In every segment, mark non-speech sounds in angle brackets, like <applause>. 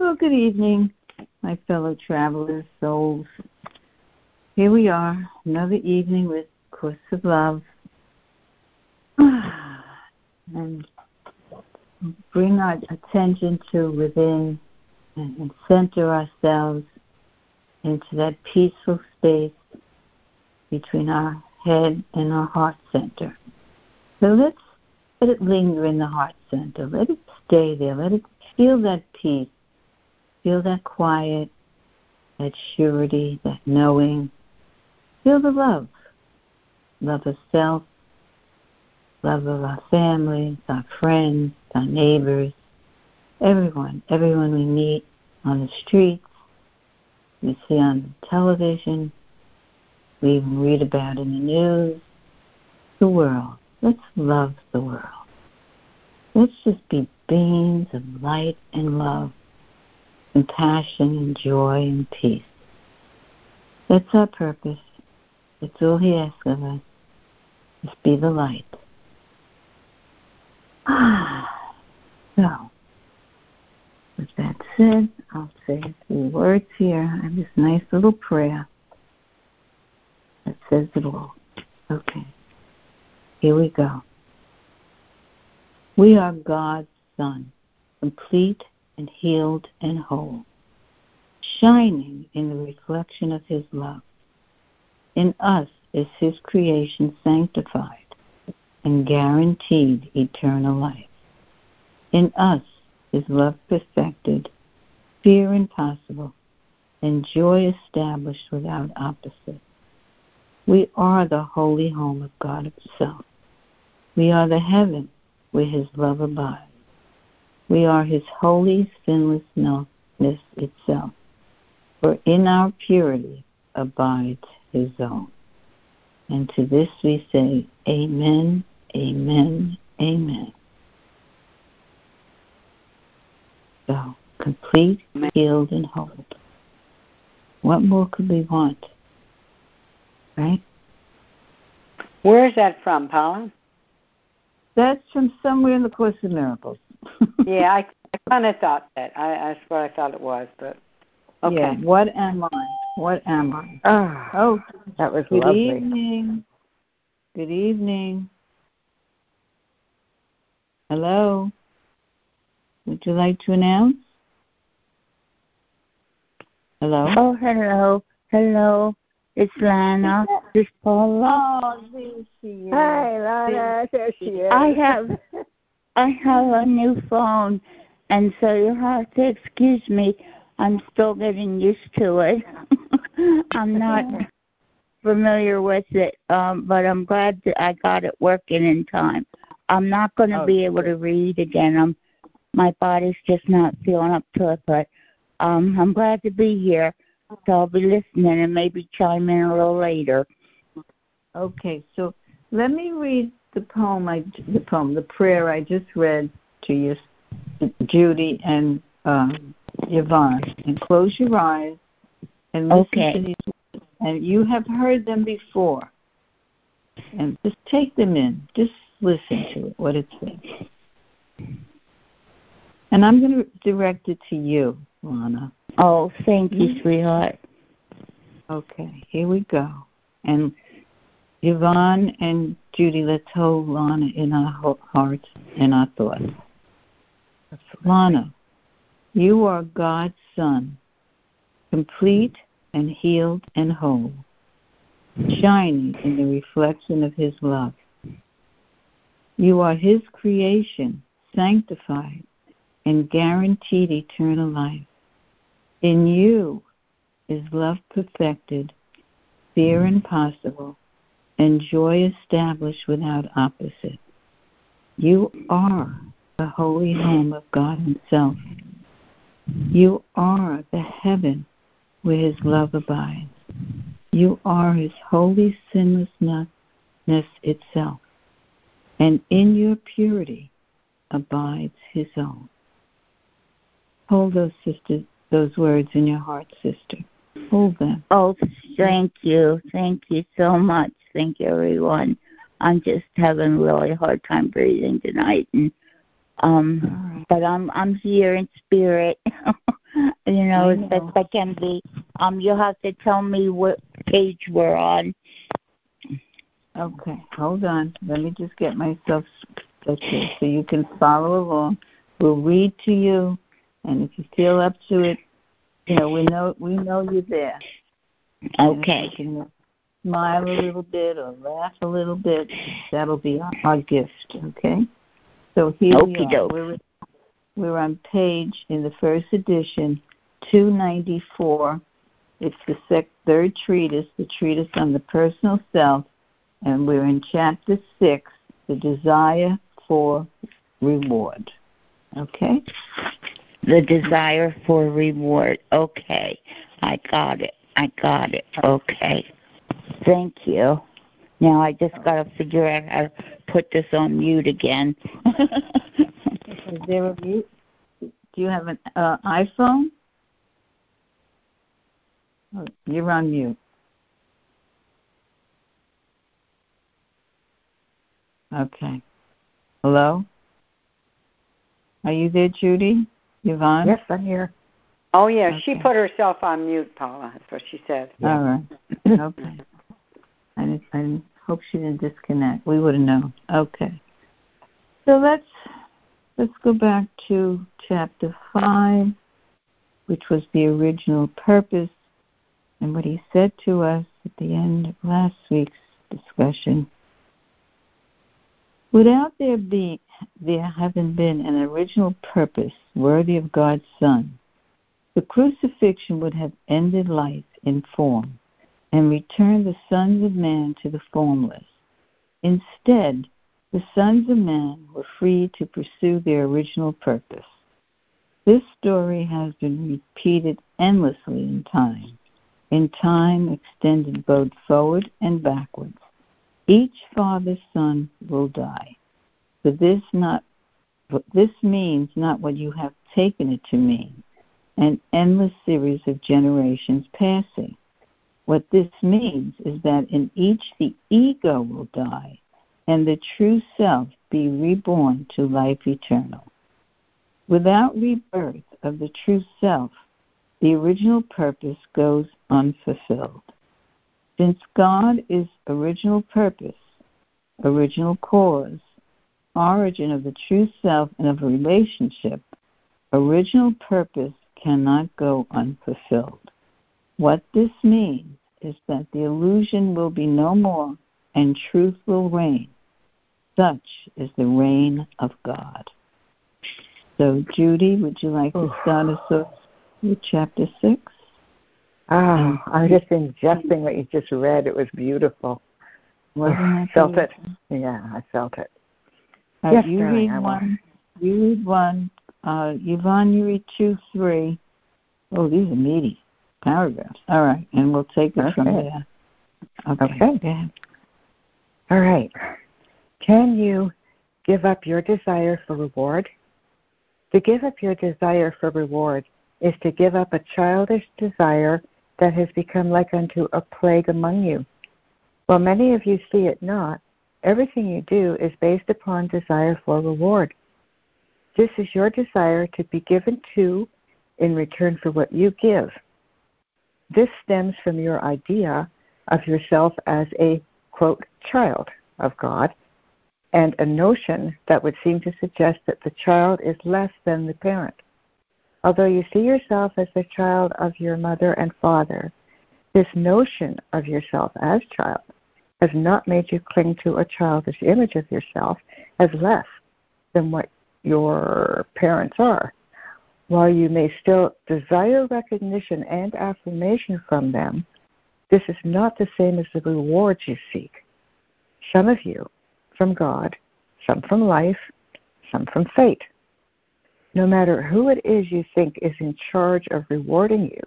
Well, good evening, my fellow travelers, souls. Here we are, another evening with Course of Love. <sighs> And bring our attention to within and center ourselves into that peaceful space between our head and our heart center. So let's let it linger in the heart center. Let it stay there. Let it feel that peace. Feel that quiet, that surety, that knowing. Feel the love. Love of self, love of our families, our friends, our neighbors, everyone, everyone we meet on the streets, we see on television, we even read about in the news, the world. Let's love the world. Let's just be beings of light and love, compassion and joy and peace. That's our purpose. That's all He asks of us. Just be the light. Ah <sighs> so, with that said, I'll say a few words here. I have this nice little prayer that says it all. Okay. Here we go. We are God's Son, complete and healed and whole, shining in the reflection of His love. In us is His creation sanctified and guaranteed eternal life. In us is love perfected, fear impossible, and joy established without opposite. We are the holy home of God Himself. We are the heaven where His love abides. We are His holy sinlessness itself, for in our purity abides His own. And to this we say, Amen, Amen, Amen. So, complete, healed, and whole. What more could we want? Right? Where is that from, Paula? That's from somewhere in the Course of Miracles. Yeah, <laughs> I, I kind of thought that. I, that's what I thought it was, but okay. Yeah, what am I? What am I? Oh, oh that was good lovely. evening. Good evening. Hello. Would you like to announce? Hello. Oh, hello, hello. It's Lana. <laughs> It's Paula. Oh, there she is. Hi, Lana. There she is. I have, I have a new phone, and so you have to excuse me. I'm still getting used to it. <laughs> I'm not familiar with it, um, but I'm glad that I got it working in time. I'm not going to Oh, be able to read again. I'm, my body's just not feeling up to it, but um, I'm glad to be here. So I'll be listening and maybe chime in a little later. Okay, so let me read the poem. I the poem, the prayer I just read to you, Judy and um, Yvonne, and close your eyes and listen Okay. to these. words. And you have heard them before, and just take them in. Just listen to it, what it says. And I'm going to direct it to you, Lana. Oh, thank you, Mhm. sweetheart. Okay, here we go. And Yvonne and Judy, let's hold Lana in our hearts and our thoughts. Lana, you are God's Son, complete and healed and whole, shining in the reflection of His love. You are His creation, sanctified and guaranteed eternal life. In you is love perfected, fear impossible, and joy established without opposite. You are the holy home of God Himself. You are the heaven where His love abides. You are His holy sinlessness itself, and in your purity abides His own. Hold those sisters, those words in your heart, sister. Hold them. Oh, thank you. Thank you so much. Thank you, everyone. I'm just having a really hard time breathing tonight, and um, but I'm I'm here in spirit. <laughs> you know, as best I can be. Um, you'll have to tell me what page we're on. Okay, hold on. Let me just get myself okay, so you can follow along. We'll read to you, and if you feel up to it, you know we know we know you're there. Okay. Smile a little bit or laugh a little bit. That'll be our, our gift. Okay. So here Okey we are. We're, we're on page in the first edition, 294. It's the sec- third treatise, the treatise on the personal self, and we're in chapter six, the desire for reward. Okay? The desire for reward. Okay. I got it. I got it. Okay. Thank you. Now I just got to figure out how to put this on mute again. Is there a mute? Do you have an uh, iPhone? Oh, you're on mute. Okay. Hello? Are you there, Judy? Yvonne? Yes, I'm here. Oh yeah, Okay. she put herself on mute, Paula. That's what she said. All right. <laughs> Okay. I, I hope she didn't disconnect. We would have known. Okay. So let's let's go back to chapter five, which was the original purpose, and what he said to us at the end of last week's discussion. Without there being there having been an original purpose worthy of God's Son, the crucifixion would have ended life in form and return the sons of man to the formless. Instead, the sons of man were free to pursue their original purpose. This story has been repeated endlessly in time, in time extended both forward and backwards. Each father's son will die. But this not this means not what you have taken it to mean, an endless series of generations passing. What this means is that in each the ego will die and the true self be reborn to life eternal. Without rebirth of the true self, the original purpose goes unfulfilled. Since God is original purpose, original cause, origin of the true self and of a relationship, original purpose cannot go unfulfilled. What this means is that the illusion will be no more and truth will reign. Such is the reign of God. So, Judy, would you like to start us off with chapter 6? Ah, I'm just ingesting what you just read. It was beautiful. Wasn't that felt it. Yeah, I felt it. Uh, Yes, you darling, read I will. one. You read one. Uh, Yvonne, you read two, three. Oh, these are meaty paragraphs. All right, and we'll take it from Okay. there. Okay. Okay. Ahead. All right. Can you give up your desire for reward? To give up your desire for reward is to give up a childish desire that has become like unto a plague among you. While many of you see it not, everything you do is based upon desire for reward. This is your desire to be given to in return for what you give. This stems from your idea of yourself as a, quote, child of God, and a notion that would seem to suggest that the child is less than the parent. Although you see yourself as the child of your mother and father, this notion of yourself as child has not made you cling to a childish image of yourself as less than what your parents are. While you may still desire recognition and affirmation from them, this is not the same as the rewards you seek. Some of you from God, some from life, some from fate. No matter who it is you think is in charge of rewarding you,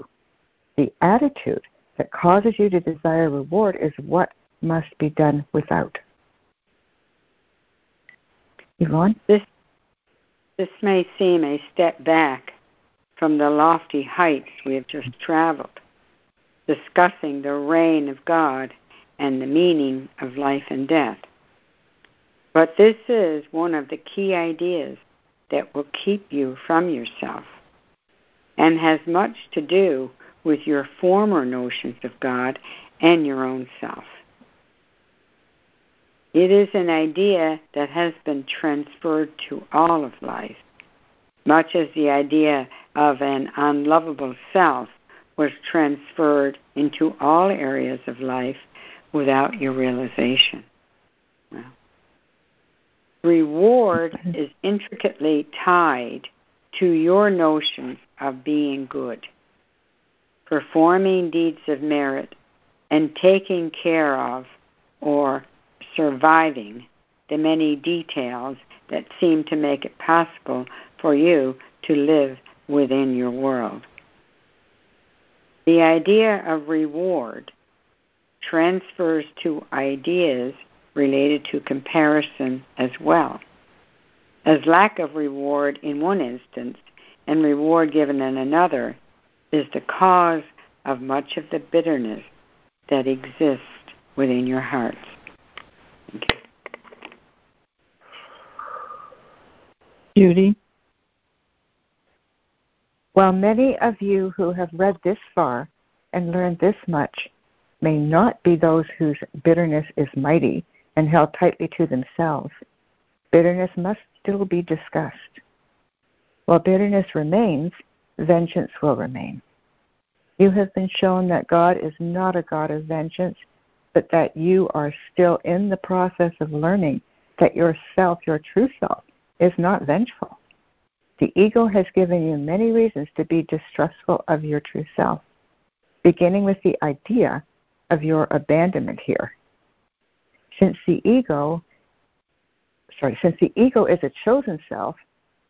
the attitude that causes you to desire reward is what must be done without. Yvonne? This this may seem a step back from the lofty heights we have just traveled, discussing the reign of God and the meaning of life and death. But this is one of the key ideas that will keep you from yourself and has much to do with your former notions of God and your own self. It is an idea that has been transferred to all of life, much as the idea of an unlovable self was transferred into all areas of life without your realization. Well, reward mm-hmm. is intricately tied to your notions of being good, performing deeds of merit, and taking care of or surviving the many details that seem to make it possible for you to live within your world. The idea of reward transfers to ideas related to comparison as well, as lack of reward in one instance and reward given in another is the cause of much of the bitterness that exists within your hearts. Judy? While many of you who have read this far and learned this much may not be those whose bitterness is mighty and held tightly to themselves, bitterness must still be discussed. While bitterness remains, vengeance will remain. You have been shown that God is not a God of vengeance, but that you are still in the process of learning that yourself, your true self, is not vengeful. The ego has given you many reasons to be distrustful of your true self, beginning with the idea of your abandonment here. Since the ego sorry, since the ego is a chosen self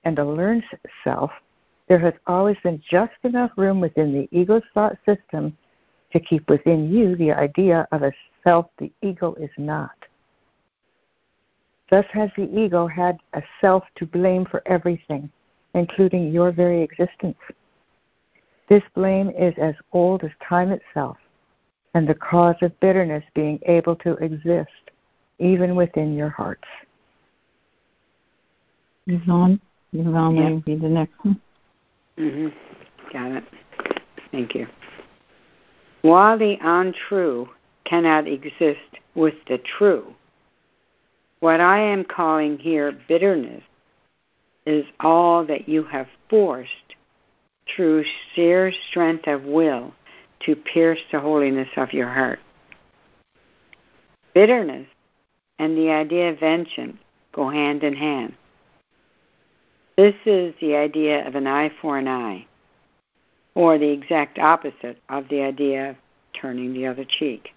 and a learned self, there has always been just enough room within the ego's thought system to keep within you the idea of a self the ego is not. Thus has the ego had a self to blame for everything, including your very existence. This blame is as old as time itself, and the cause of bitterness being able to exist even within your hearts. Yvonne, Yvonne, yep. will be the next one. Mm-hmm. Got it. Thank you. While the untrue cannot exist with the true, what I am calling here bitterness is all that you have forced through sheer strength of will to pierce the holiness of your heart. Bitterness and the idea of vengeance go hand in hand. This is the idea of an eye for an eye, or the exact opposite of the idea of turning the other cheek.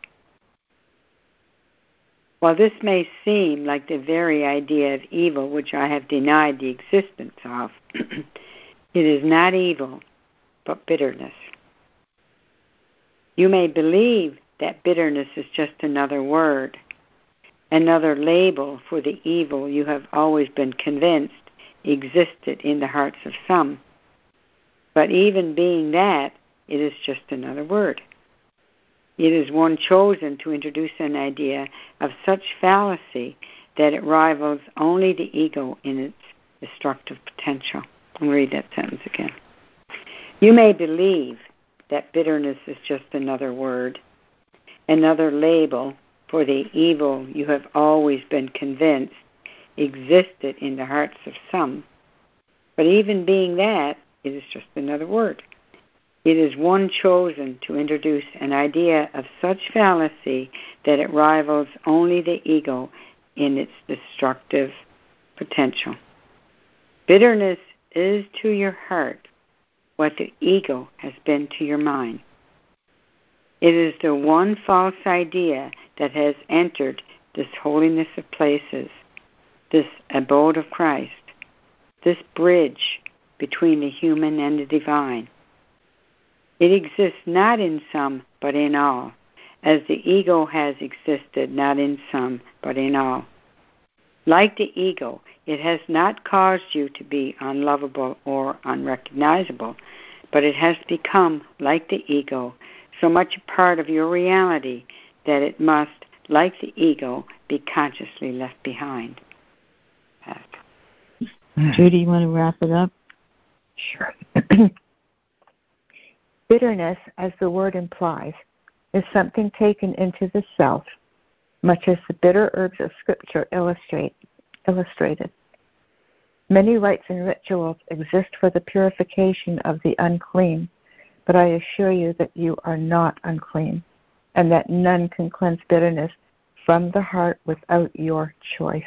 While this may seem like the very idea of evil which I have denied the existence of, <clears throat> it is not evil, but bitterness. You may believe that bitterness is just another word, another label for the evil you have always been convinced existed in the hearts of some. But even being that, it is just another word. It is one chosen to introduce an idea of such fallacy that it rivals only the ego in its destructive potential. I'll read that sentence again. You may believe that bitterness is just another word, another label for the evil you have always been convinced existed in the hearts of some. But even being that, it is just another word. It is one chosen to introduce an idea of such fallacy that it rivals only the ego in its destructive potential. Bitterness is to your heart what the ego has been to your mind. It is the one false idea that has entered this holiness of places, this abode of Christ, this bridge between the human and the divine. It exists not in some, but in all, as the ego has existed not in some, but in all. Like the ego, it has not caused you to be unlovable or unrecognizable, but it has become, like the ego, so much a part of your reality that it must, like the ego, be consciously left behind. Judy, you want to wrap it up? Sure. <clears throat> Bitterness, as the word implies, is something taken into the self, much as the bitter herbs of Scripture illustrate, illustrated. Many rites and rituals exist for the purification of the unclean, but I assure you that you are not unclean, and that none can cleanse bitterness from the heart without your choice.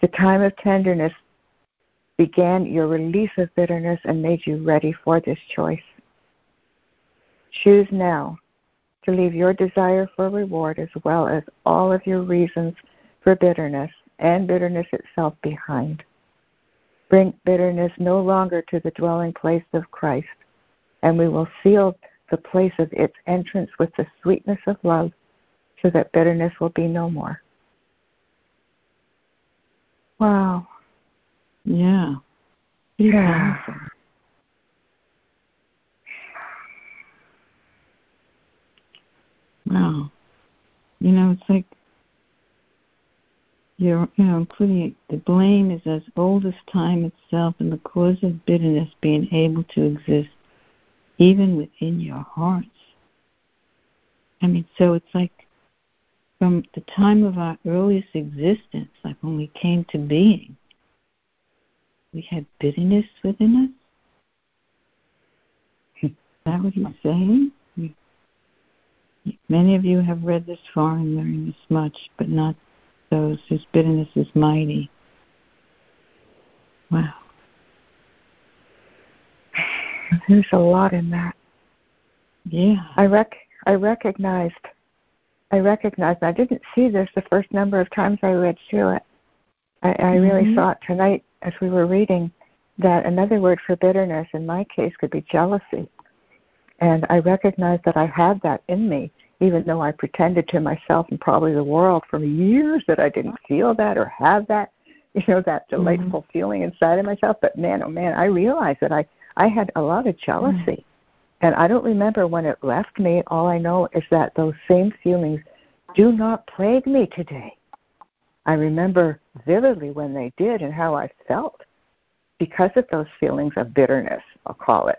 The time of tenderness began your release of bitterness and made you ready for this choice. Choose now to leave your desire for reward as well as all of your reasons for bitterness and bitterness itself behind. Bring bitterness no longer to the dwelling place of Christ, and we will seal the place of its entrance with the sweetness of love so that bitterness will be no more. Wow. Yeah. Yeah. Wow. You know, it's like you're, you know, including the blame is as old as time itself, and the cause of bitterness being able to exist even within your hearts. I mean, so it's like from the time of our earliest existence, like when we came to being, we had bitterness within us. Is that what he's saying? Many of you have read this far and learned this much, but not those whose bitterness is mighty. Wow. <sighs> There's a lot in that. Yeah. I rec I recognized I recognized I didn't see this the first number of times I read through it. I, I mm-hmm. really saw it tonight as we were reading that another word for bitterness in my case could be jealousy. And I recognized that I had that in me, even though I pretended to myself and probably the world for years that I didn't feel that or have that, you know, that mm-hmm. delightful mm-hmm. feeling inside of myself. But man, oh man, I realized that I, I had a lot of jealousy. Mm-hmm. And I don't remember when it left me. All I know is that those same feelings do not plague me today. I remember vividly when they did and how I felt because of those feelings of bitterness, I'll call it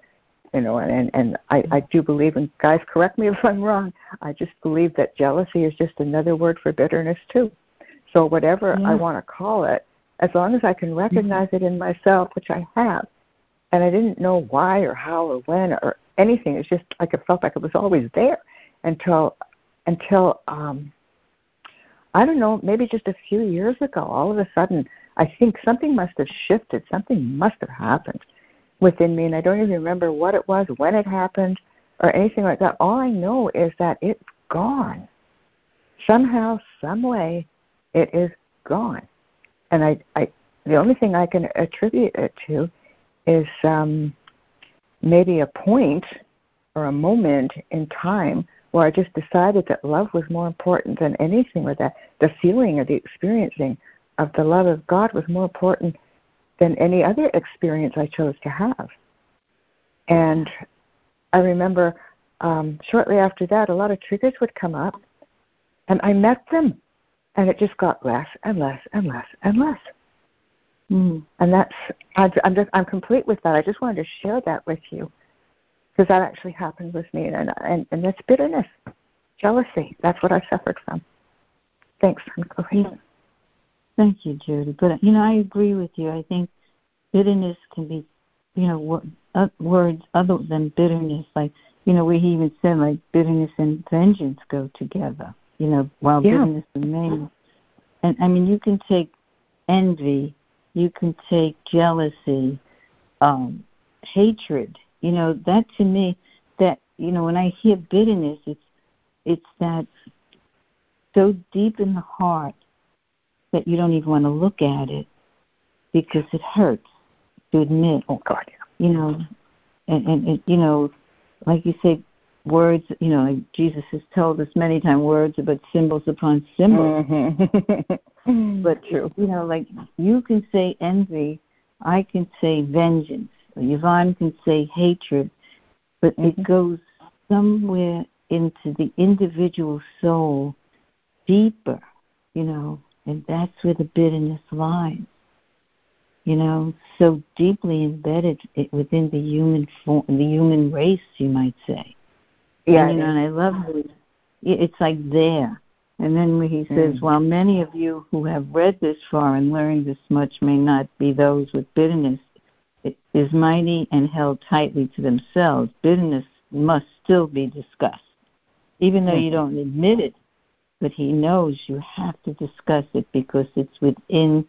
you know, and and I I do believe, and guys, correct me <laughs> if I'm wrong. I just believe that jealousy is just another word for bitterness too. So whatever yeah. I want to call it, as long as I can recognize mm-hmm. it in myself, which I have, and I didn't know why or how or when or anything. It's just like it felt like it was always there until until um I don't know, maybe just a few years ago, all of a sudden I think something must have shifted, something must have happened within me, and I don't even remember what it was, when it happened, or anything like that. All I know is that it's gone. Somehow, some way, it is gone. And I, I, the only thing I can attribute it to is um, maybe a point or a moment in time where I just decided that love was more important than anything, or that the feeling or the experiencing of the love of God was more important than any other experience I chose to have. And I remember um, shortly after that, a lot of triggers would come up, and I met them, and it just got less and less and less and less. Mm. And that's I'm just I'm complete with that. I just wanted to share that with you because that actually happened with me, and and and that's bitterness, jealousy. That's what I suffered from. Thanks. I'm. Thank you, Judy. But you know, I agree with you. I think bitterness can be, you know, uh, words other than bitterness, like you know, where he even said like bitterness and vengeance go together. You know, while yeah. bitterness remains. And I mean, you can take envy, you can take jealousy, um, hatred. You know, that to me, that you know, when I hear bitterness, it's it's that so deep in the heart that you don't even want to look at it because it hurts to admit. Oh God, yeah. You know, and, and, and you know, like you say, words. You know, like Jesus has told us many times, words are but symbols upon symbols. Mm-hmm. <laughs> but True. you know, like you can say envy, I can say vengeance. Yvonne can say hatred, but mm-hmm. it goes somewhere into the individual soul deeper, you know, and that's where the bitterness lies. you know, so deeply embedded within the human form, the human race, you might say. Yeah, and, you know, and I love it. It's like there. And then he says, Mm. While many of you who have read this far and learned this much may not be those with bitterness, it is mighty and held tightly to themselves. Bitterness must still be discussed. Even though you Mhm. don't admit it, but he knows you have to discuss it because it's within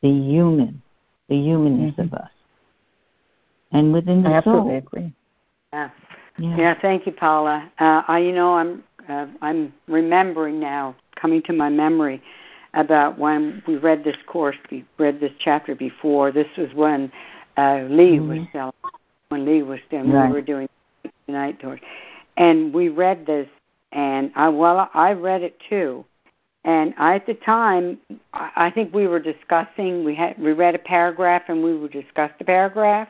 the human, the humanness Mhm. of us. And within the I absolutely soul. agree. Yeah. Yeah. Yeah, thank you, Paula. Uh, I, you know, I'm uh, I'm remembering now, coming to my memory, about when we read this course, we read this chapter before. This was when uh, Lee was Mhm. still, when Lee was still, Right. we were doing the night tours, and we read this, and I well, I read it too, and I, at the time, I I think we were discussing. We had we read a paragraph, and we would discuss the paragraph,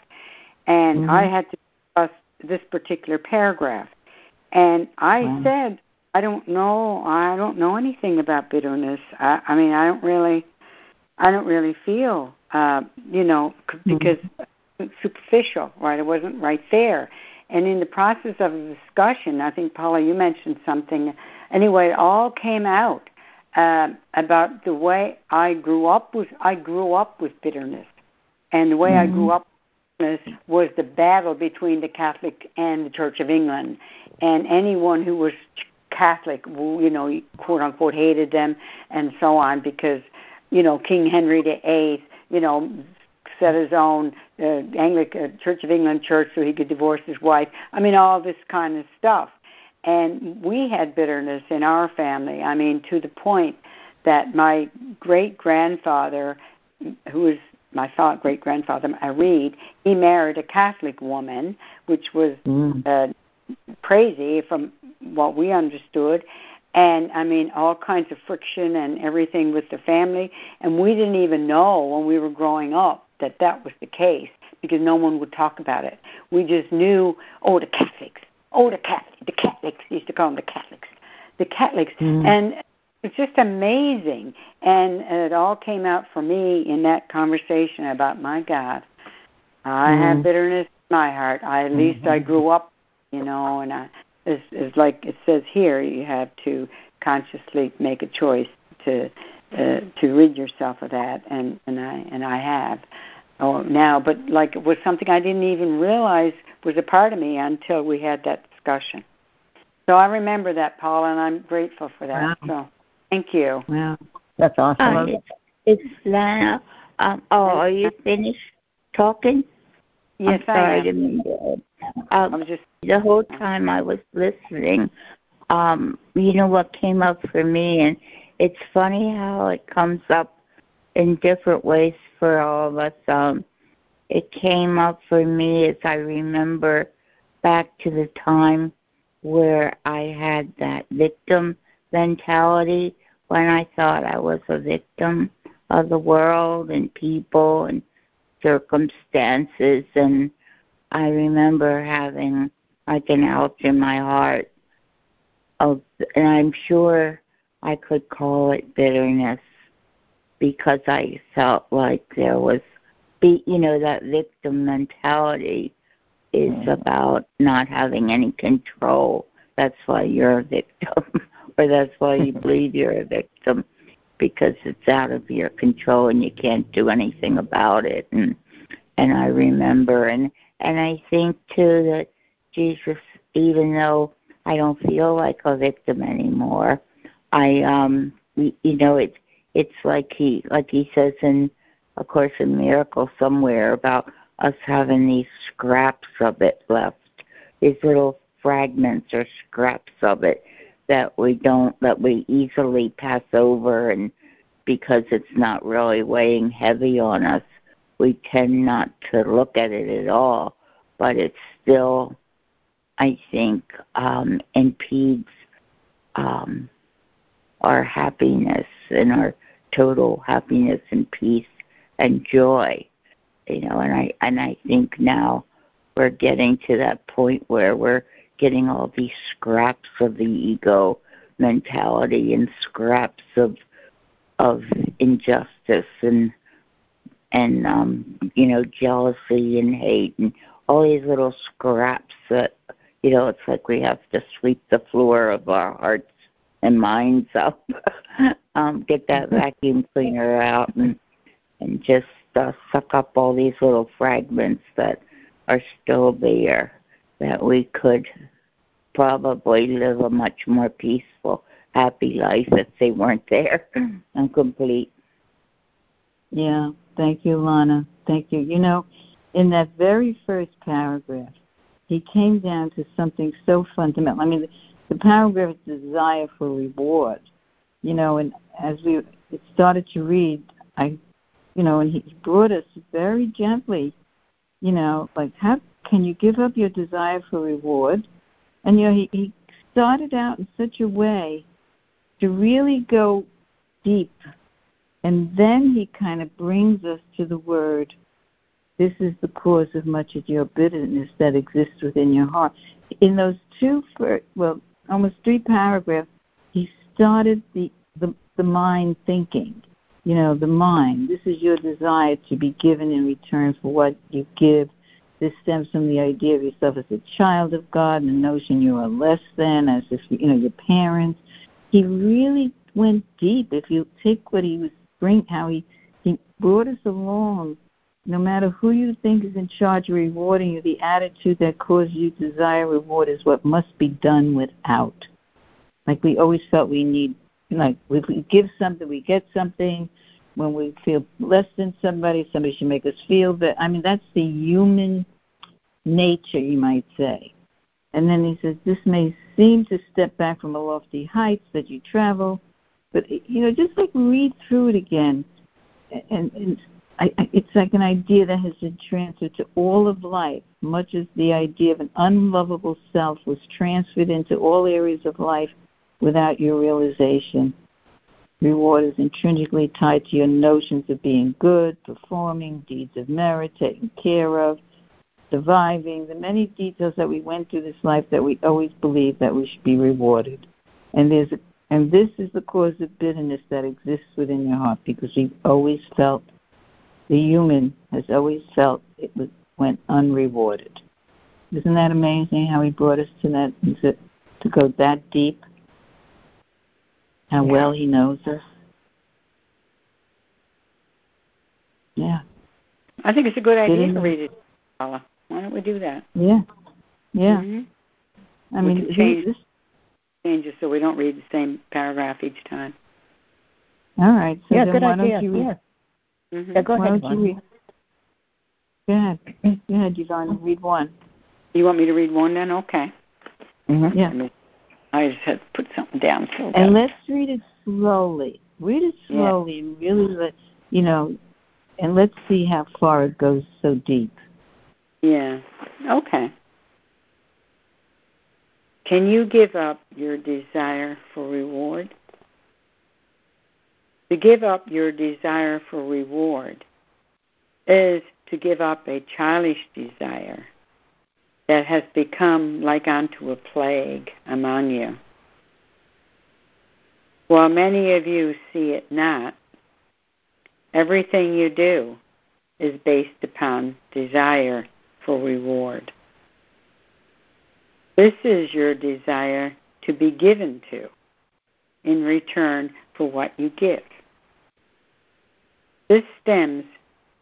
and Mhm. I had to discuss this particular paragraph, and I Wow. said, I don't know, I don't know anything about bitterness. I, I mean, I don't really, I don't really feel, uh, you know, c- because it's superficial, right? It wasn't right there. And in the process of the discussion, I think Paula, you mentioned something. Anyway, it all came out uh, about the way I grew up with. I grew up with bitterness, and the way I grew Mhm. up with bitterness was the battle between the Catholic and the Church of England, and anyone who was Catholic, you know, quote unquote, hated them, and so on, because you know King Henry VIII, you know, set his own uh, Anglican Church of England church so he could divorce his wife. I mean, all this kind of stuff. And we had bitterness in our family. I mean, to the point that my great grandfather, who was my thought great grandfather, I read, he married a Catholic woman, which was Mm. uh, crazy from what we understood. And I mean, all kinds of friction and everything with the family. And we didn't even know when we were growing up that that was the case because no one would talk about it. We just knew, oh, the Catholics. Oh, the Catholics. The Catholics. Used to call them the Catholics. The Catholics. Mm. And it's just amazing. And it all came out for me in that conversation about my God. I Mm. have bitterness in my heart. I at least I grew up, you know, and I is is like it says here. You have to consciously make a choice to uh, to rid yourself of that, and and I and I have. Oh, now, but like it was something I didn't even realize was a part of me until we had that discussion. So I remember that, Paula, and I'm grateful for that. Wow. So thank you. Wow. That's awesome. Uh, it's, it's Lana. Um, oh, are you finished talking? Yes, I'm sorry, I I am. Didn't mean to. I Um, just the whole time I was listening, um, you know what came up for me, and it's funny how it comes up in different ways for all of us. Um, it came up for me as I remember back to the time where I had that victim mentality when I thought I was a victim of the world and people and circumstances and I remember having like an ouch in my heart of and I'm sure I could call it bitterness because I felt like there was be you know that victim mentality is mm-hmm. about not having any control. That's why you're a victim <laughs> or that's why you <laughs> believe you're a victim because it's out of your control and you can't do anything about it. And and I remember and and I think too that Jesus even though I don't feel like a victim anymore I um you know it's it's like he like he says in of course in miracle somewhere about us having these scraps of it left these little fragments or scraps of it that we don't that we easily pass over and because it's not really weighing heavy on us we tend not to look at it at all but it still i think um impedes um our happiness and our total happiness and peace and joy you know and i and i think now we're getting to that point where we're getting all these scraps of the ego mentality and scraps of of injustice and and um, you know, jealousy and hate and all these little scraps that you know, it's like we have to sweep the floor of our hearts and minds up. <laughs> um, get that vacuum cleaner out and and just uh, suck up all these little fragments that are still there that we could probably live a much more peaceful, happy life if they weren't there <laughs> and complete. Yeah, thank you, Lana. Thank you. You know, in that very first paragraph, he came down to something so fundamental. I mean, the, the paragraph is desire for reward. You know, and as we started to read, I, you know, and he brought us very gently, you know, like how can you give up your desire for reward? And you know, he, he started out in such a way to really go deep, and then he kind of brings us to the word this is the cause of much of your bitterness that exists within your heart. In those two, well, almost three paragraphs, he started the, the, the mind thinking. You know, the mind. This is your desire to be given in return for what you give. This stems from the idea of yourself as a child of God and the notion you are less than, as if you know your parents. He really went deep. If you take what he was bring, how he he brought us along no matter who you think is in charge of rewarding you, the attitude that causes you desire reward is what must be done without. Like we always felt we need, like if we give something, we get something. When we feel less than somebody, somebody should make us feel that. I mean, that's the human nature, you might say. And then he says, this may seem to step back from a lofty heights that you travel, but you know, just like read through it again, and, and I, I, it's like an idea that has been transferred to all of life, much as the idea of an unlovable self was transferred into all areas of life without your realization. Reward is intrinsically tied to your notions of being good, performing, deeds of merit, taken care of, surviving, the many details that we went through this life that we always believe that we should be rewarded. And there's a, and this is the cause of bitterness that exists within your heart because we've always felt the human has always felt it was, went unrewarded. Isn't that amazing how he brought us to that to, to go that deep? How yeah. well he knows us. Yeah. I think it's a good idea to read it, Paula. Why don't we do that? Yeah. Yeah. Mm-hmm. I mean, this... change it so we don't read the same paragraph each time. All right. So yeah, good why idea. don't you read, yeah. Mm-hmm. Yeah, go Why ahead. don't you read? Go ahead. Go ahead, Yvonne. Read one. You want me to read one then? Okay. Mm-hmm. Yeah. I just had to put something down. So and let's read it slowly. Read it slowly yeah. and really let you know, and let's see how far it goes so deep. Yeah. Okay. Can you give up your desire for reward? To give up your desire for reward is to give up a childish desire that has become like unto a plague among you. While many of you see it not, everything you do is based upon desire for reward. This is your desire to be given to in return for what you give. This stems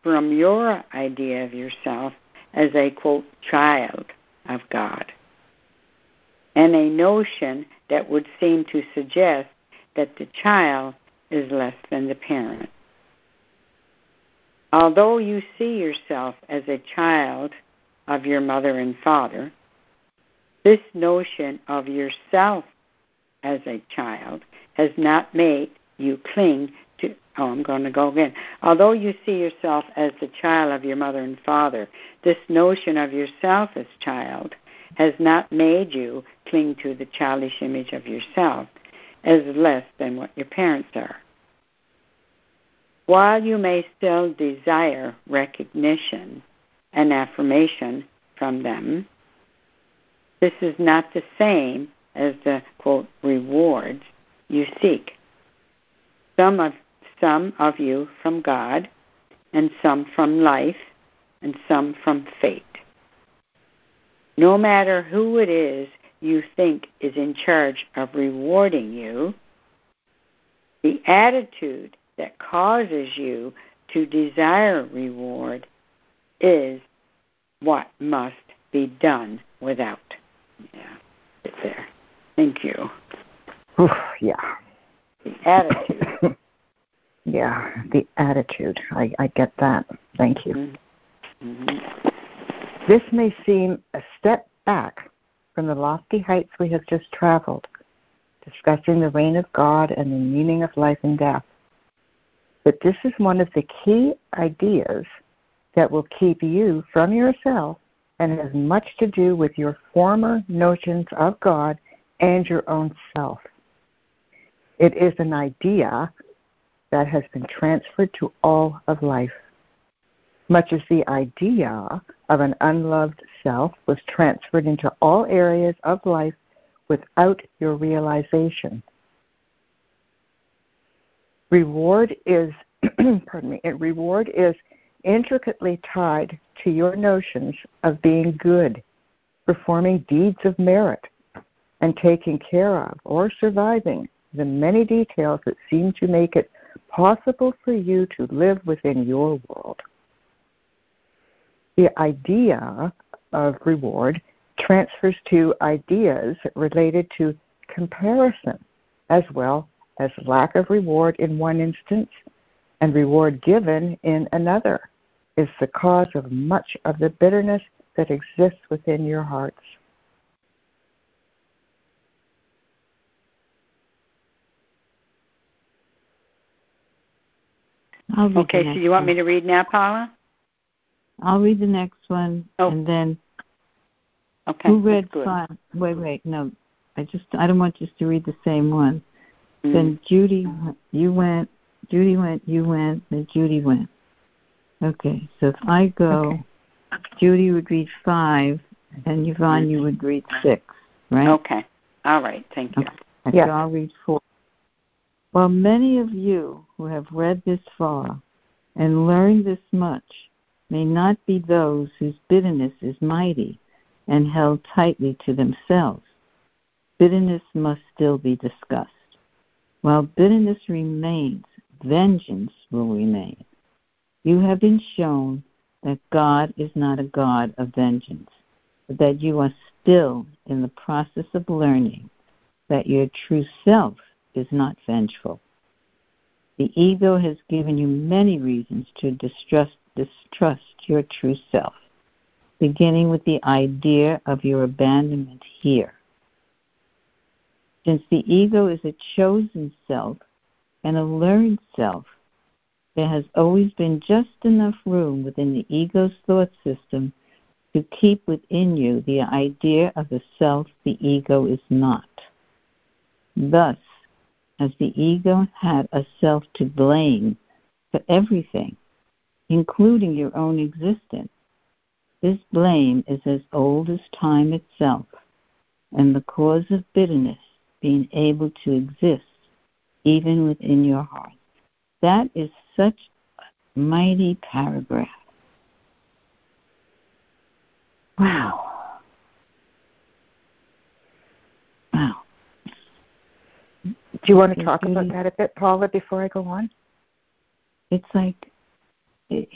from your idea of yourself as a quote child of God and a notion that would seem to suggest that the child is less than the parent. Although you see yourself as a child of your mother and father, this notion of yourself as a child has not made you cling to, oh, I'm going to go again. Although you see yourself as the child of your mother and father, this notion of yourself as child has not made you cling to the childish image of yourself as less than what your parents are. While you may still desire recognition and affirmation from them, this is not the same as the quote rewards you seek some of some of you from God and some from life, and some from fate. No matter who it is you think is in charge of rewarding you, the attitude that causes you to desire reward is what must be done without. Yeah, it's there. Thank you. Oof, yeah. The attitude. <laughs> yeah, the attitude. I, I get that. Thank you. Mm-hmm. mm-hmm. This may seem a step back from the lofty heights we have just traveled, discussing the reign of God and the meaning of life and death. But this is one of the key ideas that will keep you from yourself and has much to do with your former notions of God and your own self. It is an idea that has been transferred to all of life much as the idea of an unloved self was transferred into all areas of life without your realization. Reward is, <clears throat> pardon me, reward is intricately tied to your notions of being good, performing deeds of merit, and taking care of or surviving the many details that seem to make it possible for you to live within your world. The idea of reward transfers to ideas related to comparison as well as lack of reward in one instance and reward given in another is the cause of much of the bitterness that exists within your hearts. Okay, so you want me to read now, Paula? I'll read the next one, oh. and then okay, who read five? Wait, wait, no, I just I don't want just to read the same one. Mm. Then Judy, you went. Judy went. You went. Then Judy went. Okay, so if I go, okay. Judy would read five, and Yvonne, you would read six, right? Okay. All right. Thank you. Okay. Yeah. So I'll read four. While many of you who have read this far and learned this much may not be those whose bitterness is mighty and held tightly to themselves. Bitterness must still be discussed. While bitterness remains, vengeance will remain. You have been shown that God is not a God of vengeance, but that you are still in the process of learning that your true self is not vengeful. The ego has given you many reasons to distrust distrust your true self, beginning with the idea of your abandonment here. Since the ego is a chosen self and a learned self, there has always been just enough room within the ego's thought system to keep within you the idea of the self the ego is not. Thus, as the ego had a self to blame for everything, including your own existence. This blame is as old as time itself, and the cause of bitterness being able to exist even within your heart. That is such a mighty paragraph. Wow. Wow. Do you want to talk about that a bit, Paula, before I go on? It's like it,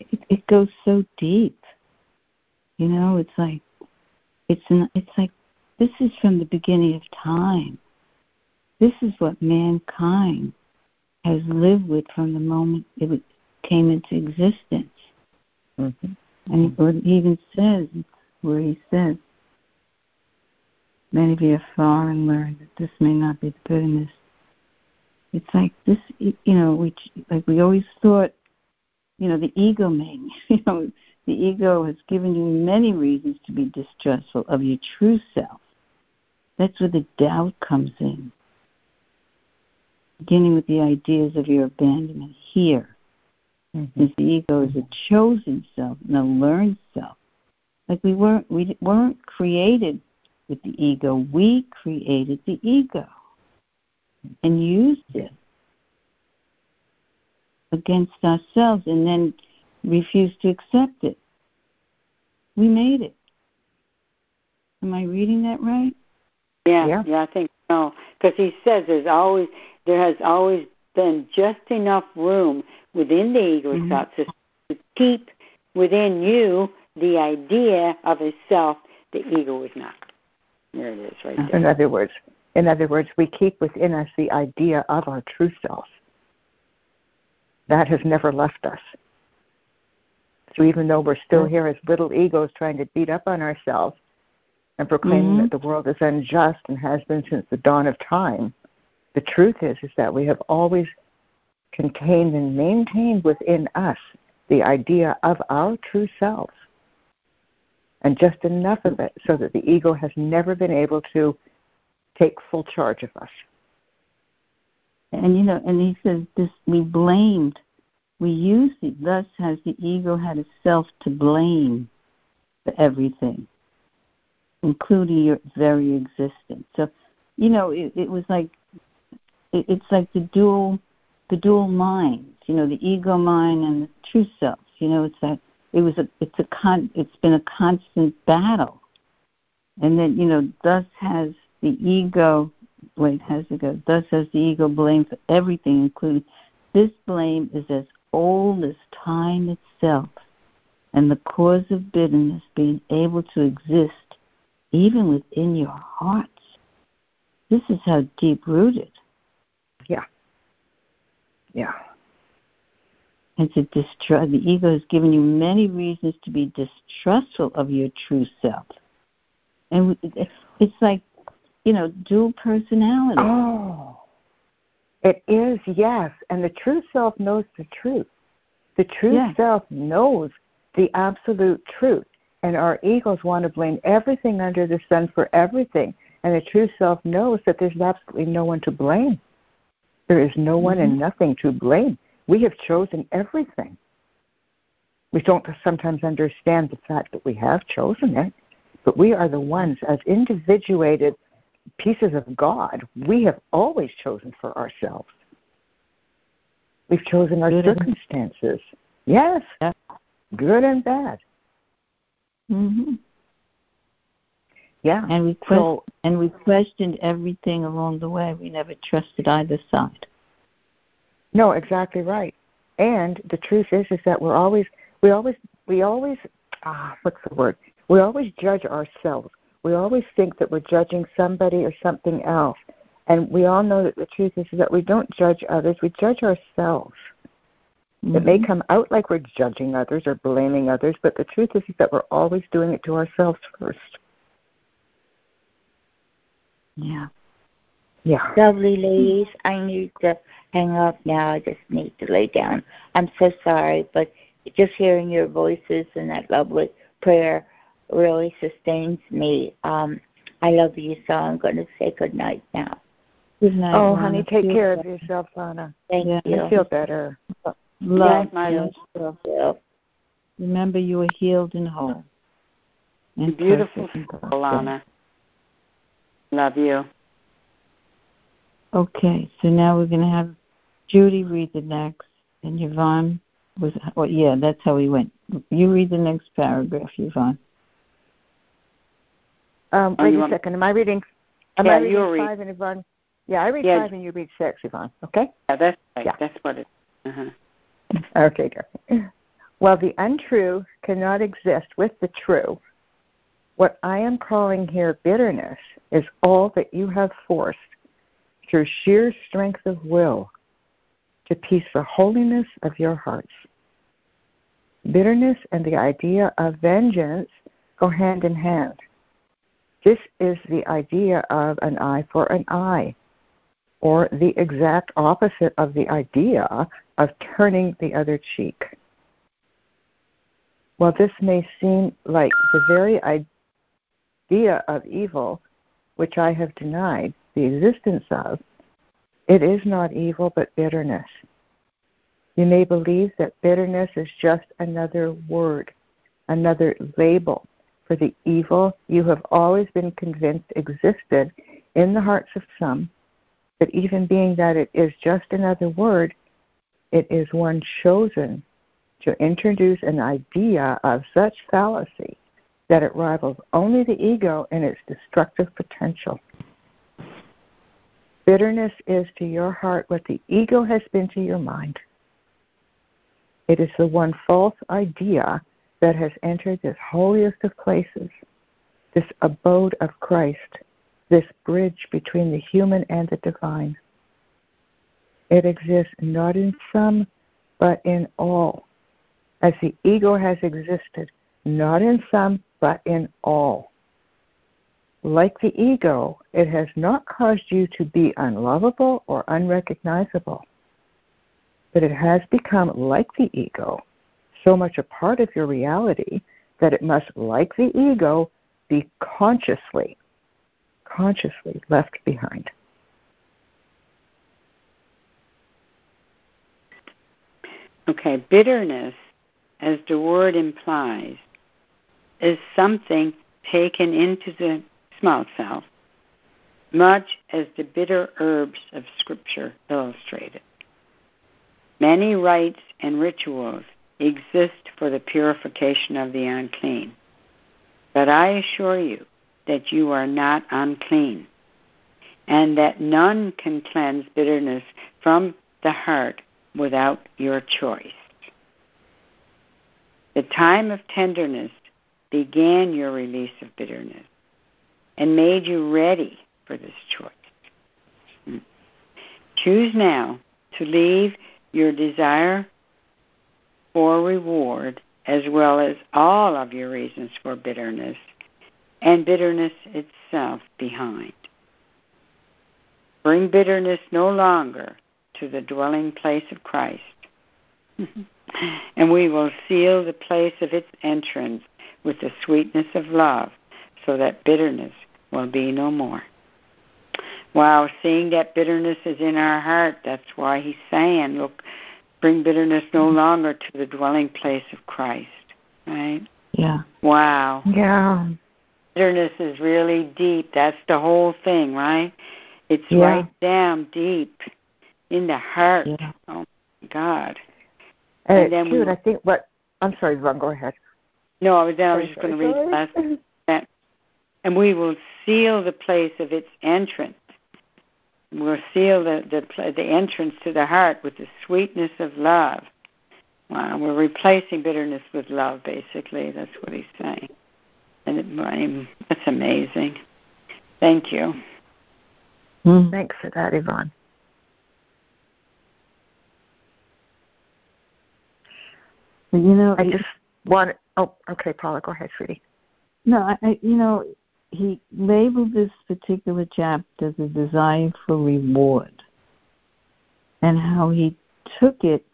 it, it goes so deep. You know, it's like it's an, it's like this is from the beginning of time. This is what mankind has lived with from the moment it came into existence. Mm-hmm. And he even says, where he says, many of you have far and learned that this may not be the bitterness. It's like this, you know, which like we always thought you know, the ego may, <laughs> you know, the ego has given you many reasons to be distrustful of your true self. That's where the doubt comes in. Beginning with the ideas of your abandonment here. Mm-hmm. Since the ego is a chosen self and a learned self. Like we weren't we weren't created with the ego. We created the ego and used it against ourselves and then refuse to accept it. We made it. Am I reading that right? Yeah, yeah, yeah I think so. Because he says there's always there has always been just enough room within the ego mm-hmm. thought system to keep within you the idea of a self the ego is not. There it is, right there. In other words, in other words, we keep within us the idea of our true self. That has never left us. So even though we're still here as little egos trying to beat up on ourselves and proclaiming mm-hmm. that the world is unjust and has been since the dawn of time, the truth is is that we have always contained and maintained within us the idea of our true selves and just enough of it so that the ego has never been able to take full charge of us. And you know, and he says this we blamed, we used it, thus has the ego had a self to blame for everything, including your very existence. So, you know, it, it was like it, it's like the dual the dual minds, you know, the ego mind and the true self. You know, it's that it was a it's a con it's been a constant battle. And then, you know, thus has the ego wait, has it go? Thus has the ego blame for everything, including this blame is as old as time itself, and the cause of bitterness being able to exist even within your hearts. This is how deep rooted. Yeah. Yeah. It's a distrust the ego has given you many reasons to be distrustful of your true self. And it's like you know, dual personality. Oh, it is, yes. And the true self knows the truth. The true yes. self knows the absolute truth. And our egos want to blame everything under the sun for everything. And the true self knows that there's absolutely no one to blame. There is no one mm-hmm. and nothing to blame. We have chosen everything. We don't sometimes understand the fact that we have chosen it, but we are the ones, as individuated pieces of God, we have always chosen for ourselves. We've chosen our good circumstances. Yes, good and bad. Mm-hmm. Yeah, and we so, and we questioned everything along the way. We never trusted either side. No, exactly right. And the truth is, is that we're always, we always, we always, ah, what's the word? We always judge ourselves we always think that we're judging somebody or something else. And we all know that the truth is, is that we don't judge others, we judge ourselves. Mm-hmm. It may mm-hmm. come out like we're judging others or blaming others, but the truth is, is that we're always doing it to ourselves first. Yeah. Yeah. Lovely ladies, I need to hang up now. I just need to lay down. I'm so sorry, but just hearing your voices and that lovely prayer really sustains me. Um, I love you, so I'm going to say good night now. Good night. Oh, honey, take feel care better. of yourself, Anna. Thank yeah. you. I feel better. Love my love. Remember, you are healed and whole. And beautiful, Alana. Love you. Okay, so now we're going to have Judy read the next, and Yvonne was. Well, yeah, that's how we went. You read the next paragraph, Yvonne. Um, wait a second. Am I reading? Am yeah, I reading five and Yvonne? Yeah, I read yeah. five and you read six, Yvonne. Okay. Yeah, that's right. Yeah. That's what it. Uh-huh. Okay, good. While the untrue cannot exist with the true, what I am calling here bitterness is all that you have forced through sheer strength of will to piece the holiness of your hearts. Bitterness and the idea of vengeance go hand in hand. This is the idea of an eye for an eye, or the exact opposite of the idea of turning the other cheek. While this may seem like the very idea of evil, which I have denied the existence of, it is not evil but bitterness. You may believe that bitterness is just another word, another label for the evil you have always been convinced existed in the hearts of some, but even being that it is just another word, it is one chosen to introduce an idea of such fallacy that it rivals only the ego in its destructive potential. Bitterness is to your heart what the ego has been to your mind. It is the one false idea that has entered this holiest of places, this abode of Christ, this bridge between the human and the divine. It exists not in some, but in all, as the ego has existed, not in some, but in all. Like the ego, it has not caused you to be unlovable or unrecognizable, but it has become like the ego, so much a part of your reality that it must, like the ego, be consciously, consciously left behind. Okay, bitterness, as the word implies, is something taken into the small self, much as the bitter herbs of Scripture illustrated. Many rites and rituals exist for the purification of the unclean, but I assure you that you are not unclean, and that none can cleanse bitterness from the heart without your choice. The time of tenderness began your release of bitterness and made you ready for this choice. Hmm. Choose now to leave your desire for reward as well as all of your reasons for bitterness and bitterness itself behind. Bring bitterness no longer to the dwelling place of Christ, and we will seal the place of its entrance with the sweetness of love so that bitterness will be no more. Wow, seeing that bitterness is in our heart, that's why he's saying, look, bring bitterness no mm-hmm. longer to the dwelling place of Christ. Right? Yeah. Wow. Yeah. Bitterness is really deep. That's the whole thing, right? It's yeah. right down deep in the heart. Yeah. Oh my God. And, and then cute. we, I think what I'm sorry, Yvonne, go ahead. No, I was I was just going to read last that. And we will seal the place of its entrance. We'll seal the, the the entrance to the heart with the sweetness of love. Wow, we're replacing bitterness with love, basically. That's what he's saying. And it, that's amazing. Thank you. Mm, thanks for that, Yvonne. You know, I just want Oh, okay, Paula, go ahead, sweetie. No, I, you know, he labeled this particular chapter the desire for reward, and how he took it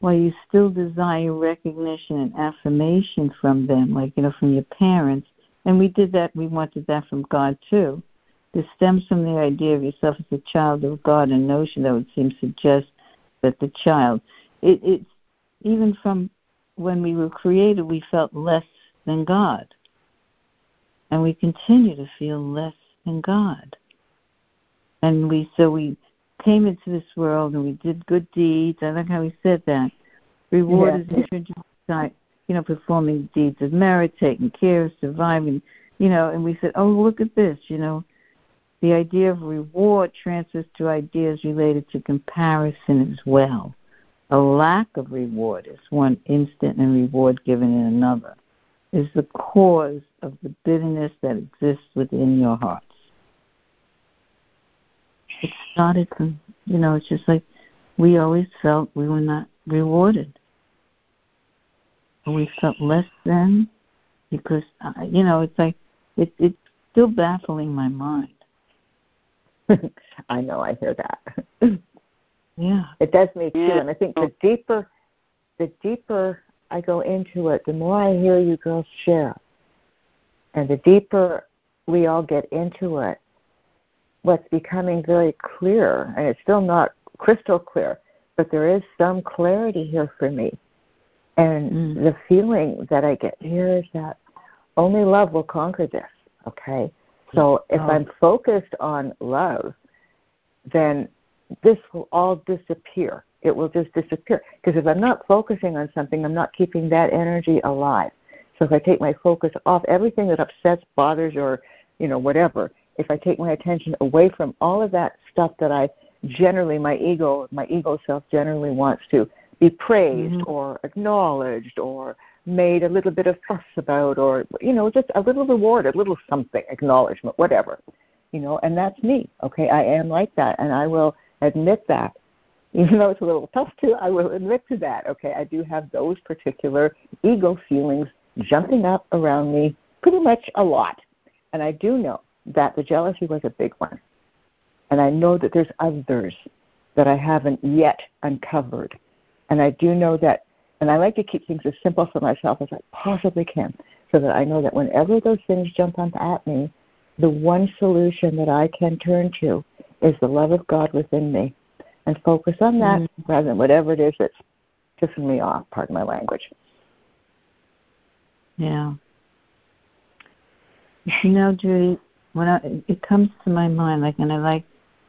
while you still desire recognition and affirmation from them, like you know, from your parents. And we did that. We wanted that from God too. This stems from the idea of yourself as a child of God, a notion that would seem to suggest that the child. It, it's even from when we were created, we felt less than God. And we continue to feel less than God. And we so we came into this world and we did good deeds. I like how he said that. Reward yeah. is introduced by, you know, performing deeds of merit, taking care, surviving, you know, and we said, Oh, look at this, you know. The idea of reward transfers to ideas related to comparison as well. A lack of reward is one instant and reward given in another, is the cause of the bitterness that exists within your hearts. It started from, you know, it's just like we always felt we were not rewarded. We felt less than because, uh, you know, it's like, it, it's still baffling my mind. <laughs> I know, I hear that. <laughs> Yeah. It does me too. And I think the deeper the deeper I go into it, the more I hear you girls share. And the deeper we all get into it, what's becoming very clear, and it's still not crystal clear, but there is some clarity here for me. And mm. the feeling that I get here is that only love will conquer this, okay? So if oh. I'm focused on love, then this will all disappear. It will just disappear. Because if I'm not focusing on something, I'm not keeping that energy alive. So if I take my focus off everything that upsets, bothers, or you know whatever, if I take my attention away from all of that stuff that I generally my ego my ego self generally wants to be praised mm-hmm. or acknowledged or made a little bit of fuss about or you know just a little reward a little something acknowledgement whatever you know and that's me okay i am like that and i will admit that. <laughs> Even though it's a little tough to i will admit to that okay? I do have those particular ego feelings jumping up around me pretty much a lot. And i do know that the jealousy was a big one. And i know that there's others that i haven't yet uncovered. And i do know that and I like to keep things as simple for myself as I possibly can so that I know that whenever those things jump up at me, the one solution that I can turn to is the love of God within me and focus on that mm-hmm. rather than whatever it is that's pissing me off, pardon my language. Yeah. You know, Judy, when I, it comes to my mind, like, and I like,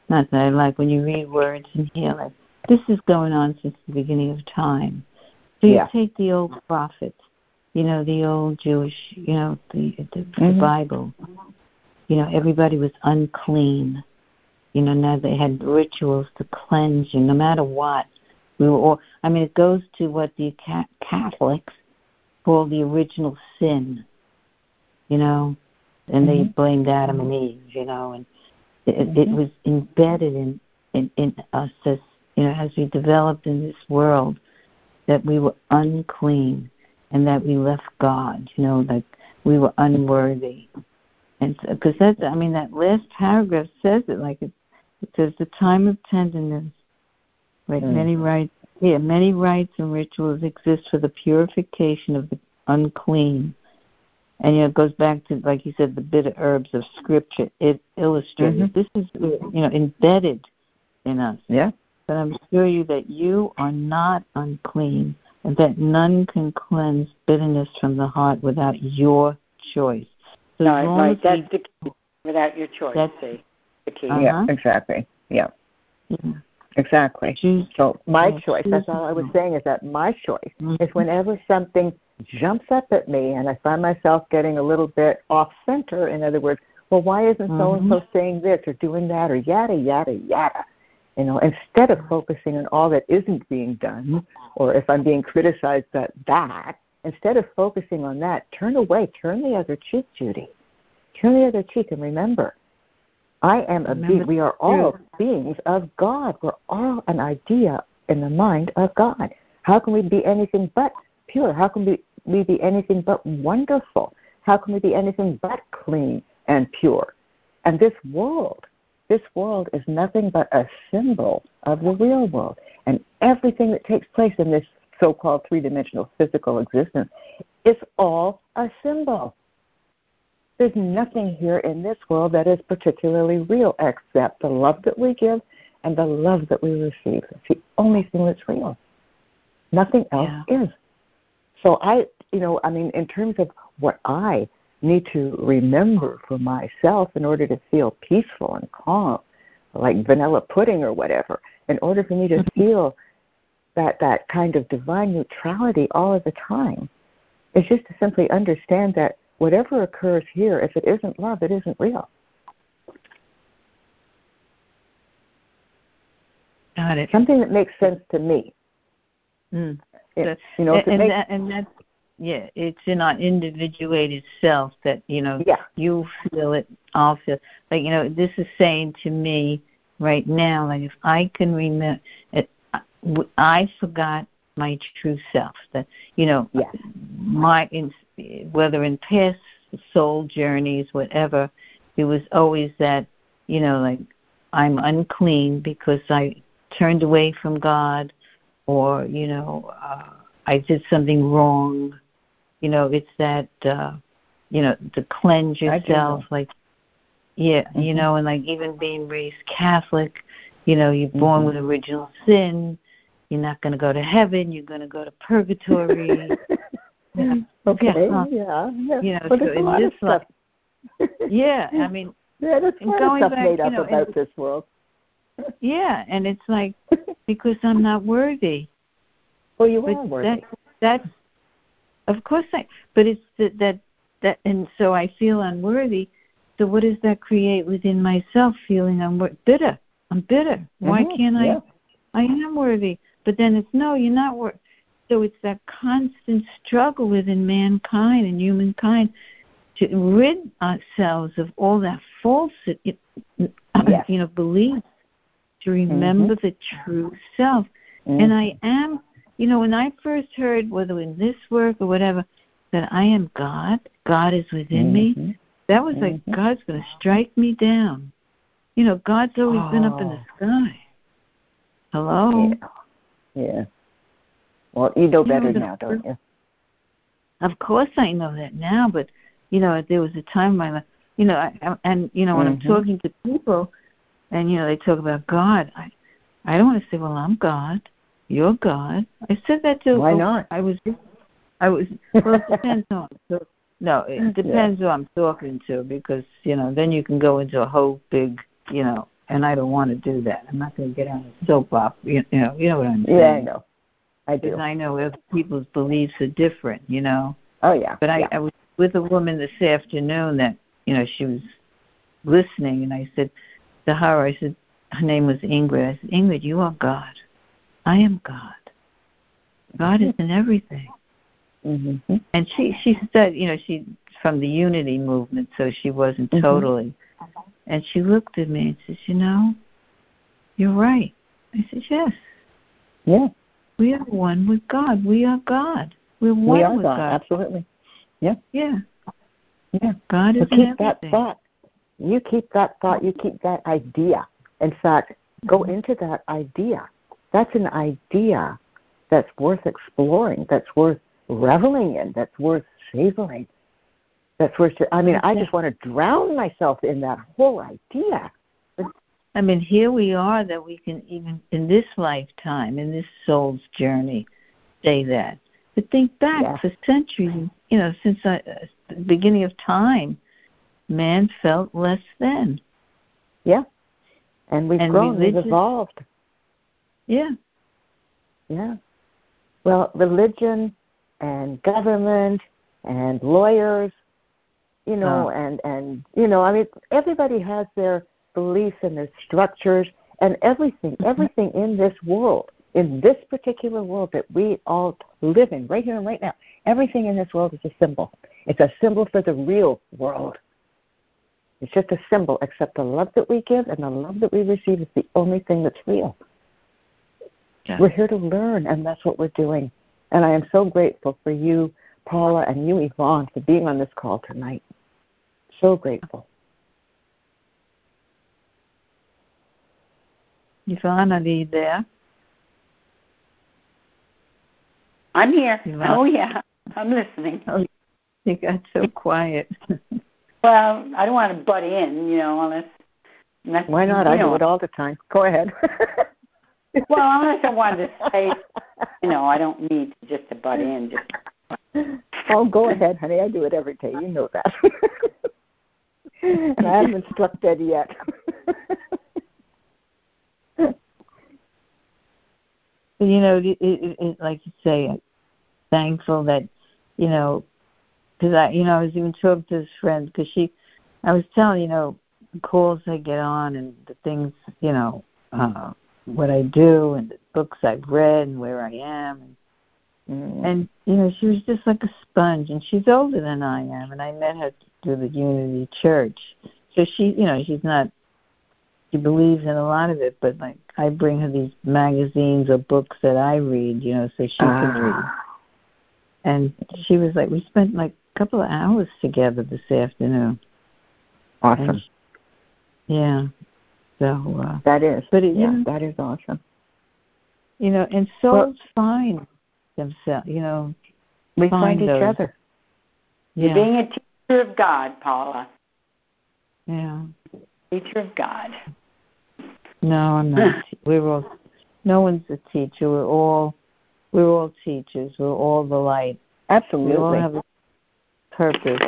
not that I like when you read words in here, like, this is going on since the beginning of time. So you yeah. take the old prophets, you know, the old Jewish, you know, the the, mm-hmm. the Bible. You know, everybody was unclean. You know, now they had rituals to cleanse you, no matter what. We were all. I mean, it goes to what the Catholics call the original sin. You know, and mm-hmm. they blamed Adam and Eve. You know, and it, mm-hmm. it was embedded in, in in us as you know as we developed in this world that we were unclean and that we left God, you know, like we were unworthy. And because so, that's, I mean, that last paragraph says it like it, it says the time of tenderness, like mm. many rites, yeah, many rites and rituals exist for the purification of the unclean. And you know, it goes back to, like you said, the bitter herbs of Scripture. It illustrates mm-hmm. this is, you know, embedded in us. Yeah but I assure you that you are not unclean, and that none can cleanse bitterness from the heart without your choice. So no, right. That's the key. Without your choice, that's see, the key. Uh-huh. Yeah, exactly. Yeah. yeah. Exactly. Choose, so my choice, that's all I was saying, is that my choice mm-hmm. is whenever something jumps up at me and I find myself getting a little bit off center, in other words, well, why isn't so and so saying this or doing that or yada, yada, yada? You know, instead of focusing on all that isn't being done, or if I'm being criticized that that, instead of focusing on that, turn away, turn the other cheek, Judy. Turn the other cheek and remember, I am a being. We are all beings of God. We're all an idea in the mind of God. How can we be anything but pure? How can we, we be anything but wonderful? How can we be anything but clean and pure? And this world this world is nothing but a symbol of the real world. And everything that takes place in this so called three dimensional physical existence is all a symbol. There's nothing here in this world that is particularly real except the love that we give and the love that we receive. It's the only thing that's real. Nothing else yeah. is. So I, you know, I mean, in terms of what I need to remember for myself in order to feel peaceful and calm, like vanilla pudding or whatever, in order for me to mm-hmm. feel that that kind of divine neutrality all of the time, is just to simply understand that whatever occurs here, if it isn't love, it isn't real. Got it. Something that makes sense to me. Mm. It, you know, and, and, that, and that's yeah, it's in our individuated self that you know yeah. you feel it, I'll feel. Like you know, this is saying to me right now, like if I can remember, it, I forgot my true self. That you know, yes. my in, whether in past soul journeys, whatever, it was always that you know, like I'm unclean because I turned away from God, or you know. uh I did something wrong you know it's that uh you know to cleanse yourself like yeah mm-hmm. you know and like even being raised catholic you know you're born mm-hmm. with original sin you're not going to go to heaven you're going to go to purgatory <laughs> yeah. okay yeah, yeah, yeah. you know but so in this stuff. yeah i mean <laughs> yeah there's a lot of stuff back, made up you know, about this world yeah, and it's like <laughs> because I'm not worthy. Well, you but are worthy. That, that's of course I. But it's that that that, and so I feel unworthy. So what does that create within myself? Feeling I'm bitter. I'm bitter. Why Mhm, can't I? yeah. I am worthy. But then it's no, you're not worthy. So it's that constant struggle within mankind and humankind to rid ourselves of all that false, you know, beliefs. To remember the true self. Mhm. And I am, you know, when I first heard, whether in this work or whatever, that I am God, God is within me, Mhm. that was like Mhm. God's going to strike me down. You know, God's always been up in the Oh. sky. Hello? Yeah. Yeah. Well, you know You know, better now, don't you? Of course I know that now, but you know, there was a time in my life, you know, I, and you know, when I'm Mhm. talking to people, and you know, they talk about God, I, I don't want to say, well, I'm God, you're God. I said that to. Why not? I was, I was. Well, it depends on. <laughs> So, no, it depends who I'm talking to because you know, then you can go into a whole big, you know, and I don't want to do that. I'm not going to get on a soap opera. You, you know, you know what I'm saying. Yeah, I know. I do. Because I know other people's beliefs are different, you know. Oh yeah. But I, yeah. I was with a woman this afternoon that, you know, she was listening, and I said to her, I said, her name was Ingrid. I said, Ingrid, you are God. I am God. God is in everything. Mm-hmm. And she she said, you know, she from the Unity movement, so she wasn't Mhm. totally. And she looked at me and says, you know, you're right. I said, yes, Yeah. we are one with God. We are God. We're one we are with God. God. Absolutely. Yeah. Yeah. Yeah. God is So keep that everything. thought. You keep that thought. You keep that idea. In fact, go Mm-hmm. into that idea. That's an idea that's worth exploring. That's worth reveling in. That's worth savoring. That's worth. I mean, I just want to drown myself in that whole idea. I mean, here we are that we can even in this lifetime, in this soul's journey, say that. But think back Yeah. for centuries, you know, since I, uh, the beginning of time, man felt less than. Yeah. And we've And grown. We've evolved. Yeah. Yeah. Well, religion and government and lawyers, you know, Oh. and and you know, I mean, everybody has their beliefs and their structures and everything, mm-hmm. everything in this world, in this particular world that we all live in, right here and right now. Everything in this world is a symbol. It's a symbol for the real world. It's just a symbol, except the love that we give and the love that we receive is the only thing that's real. Yeah. We're here to learn, and that's what we're doing. And I am so grateful for you, Paula, and you, Yvonne, for being on this call tonight. So grateful. Yvonne, are you there? I'm here. You are? Oh yeah, I'm listening. <laughs> Oh, you got so quiet. <laughs> Well, I don't want to butt in, you know, unless. unless Why not? I know, do it all the time. Go ahead. <laughs> Well, unless I wanted to say, you know, I don't need to just to butt in. Just oh, go ahead, honey. I do it every day. You know that. And I haven't struck dead yet. But, you know, it, it, it, like you say, thankful that, you know, because I, you know, I was even talking to this friend because she, I was telling, you know, the calls I get on and the things, you know, uh, what I do and the books I've read and where I am. And, Mm. and, you know, she was just like a sponge and she's older than I am. And I met her through the Unity Church. So she, you know, she's not she believes in a lot of it, but like I bring her these magazines or books that I read, you know, so she can read. Ah. And she was like, we spent like a couple of hours together this afternoon. awesome. And yeah. So, uh, That is. but it, yeah, you, know, that is awesome. you know, and souls find themselves, you know. We Find find each those. other. Yeah. being a teacher of God, Paula. Yeah. Teacher of God. No, I'm not. we're all. No one's a teacher. We're all. We're all teachers. We're all the light. Absolutely. We all have a purpose.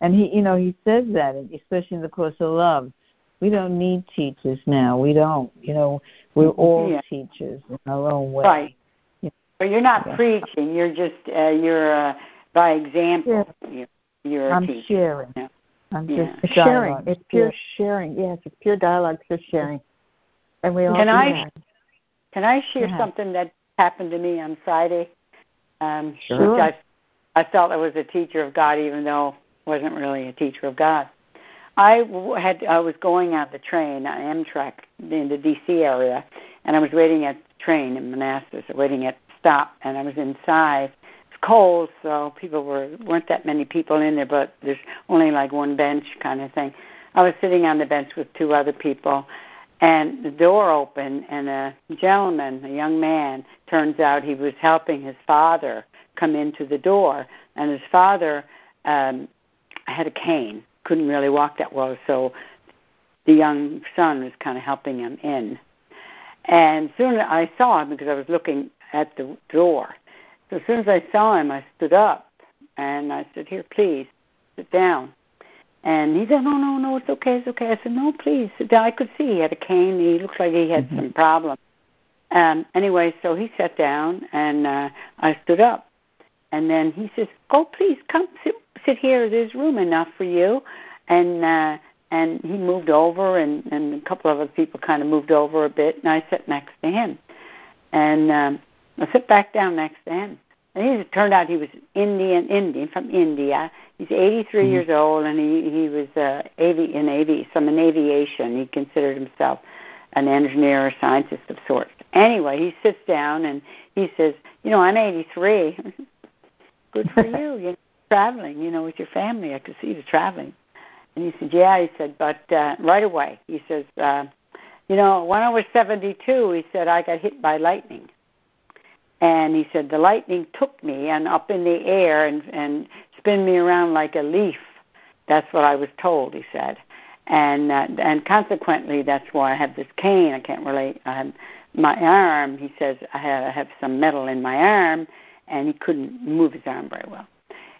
And he, you know, he says that, especially in the course of love. we don't need teachers now. We don't. You know, we're all Yeah. teachers in our own way. Right. But you're not Yeah. preaching. You're just uh, you're uh, by example. You're, you're a I'm teacher. sharing. Yeah. I'm Yeah. just It's sharing. dialogue. It's pure sharing. Yes, it's pure dialogue, pure sharing. And we all Can I- that. Can I share Yeah. something that happened to me on Friday? Um, Sure. Which I, I felt I was a teacher of God, even though I wasn't really a teacher of God. I had I was going on the train on Amtrak in the D.C. area, and I was waiting at the train in Manassas, waiting at the stop, and I was inside. Cold, so people were weren't that many people in there, but there's only like one bench kind of thing. I was sitting on the bench with two other people, and the door opened, and a gentleman, a young man, turns out he was helping his father come into the door, and his father um, had a cane, couldn't really walk that well, so the young son was kind of helping him in. And soon I saw him because I was looking at the door. So as soon as I saw him, I stood up and I said, "Here, please, sit down." And he said, "No, no, no, it's okay, it's okay." I said, "No, please sit down." I could see he had a cane. He looked like he had some problem. Um, anyway, so he sat down and uh, I stood up. And then he says, "Oh, please come sit, sit here. There's room enough for you." And uh, and he moved over, and and a couple of other people kind of moved over a bit, and I sat next to him. And um, I sat back down next to him. And he turned out he was Indian, Indian from India. He's 83 Mhm. years old, and he he was uh, avi- in avi- some in aviation. He considered himself an engineer or scientist of sorts. Anyway, he sits down and he says, "You know, I'm 83. <laughs> Good for you. You're traveling, you know, with your family. I could see you traveling." And he said, "Yeah." He said, "But uh, right away," he says, uh, "You know, when I was 72, he said I got hit by lightning." And he said the lightning took me and up in the air and and spin me around like a leaf. That's what I was told. He said, and uh, and consequently, that's why I have this cane. I can't really. I have my arm. He says I have, I have some metal in my arm, and he couldn't move his arm very well.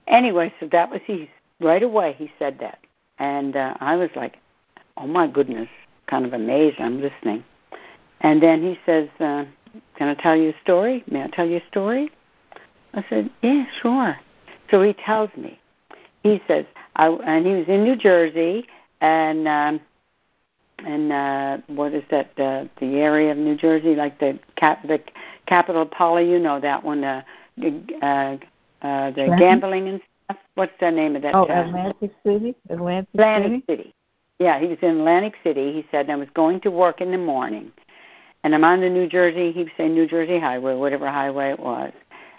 Anyway, so that was he. Right away, he said that, and uh, I was like, "Oh my goodness!" Kind of amazed. I'm listening, and then he says. Uh, can I tell you a story? May I tell you a story? I said, yeah, sure. So he tells me. He says, I, and he was in New Jersey, and um, and uh, what is that? The the area of New Jersey, like the cap, the capital Polly. You know that one. Uh, the uh, uh, the gambling and stuff. What's the name of that? Oh, town? Atlantic City? Atlantic, Atlantic City? City. Yeah, he was in Atlantic City. He said, I was going to work in the morning, and I'm on the New Jersey, he was saying New Jersey Highway, whatever highway it was,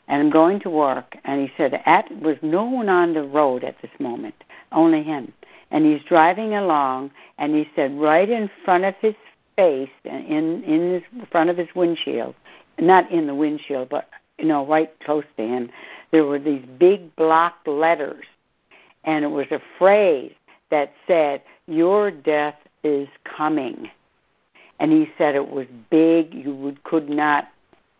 and I'm going to work. And he said, at was no one on the road at this moment, only him. And he's driving along, and he said, right in front of his face, in in his front of his windshield, not in the windshield, but you know, right close to him, there were these big block letters, and it was a phrase that said, "Your death is coming." And he said it was big. You would could not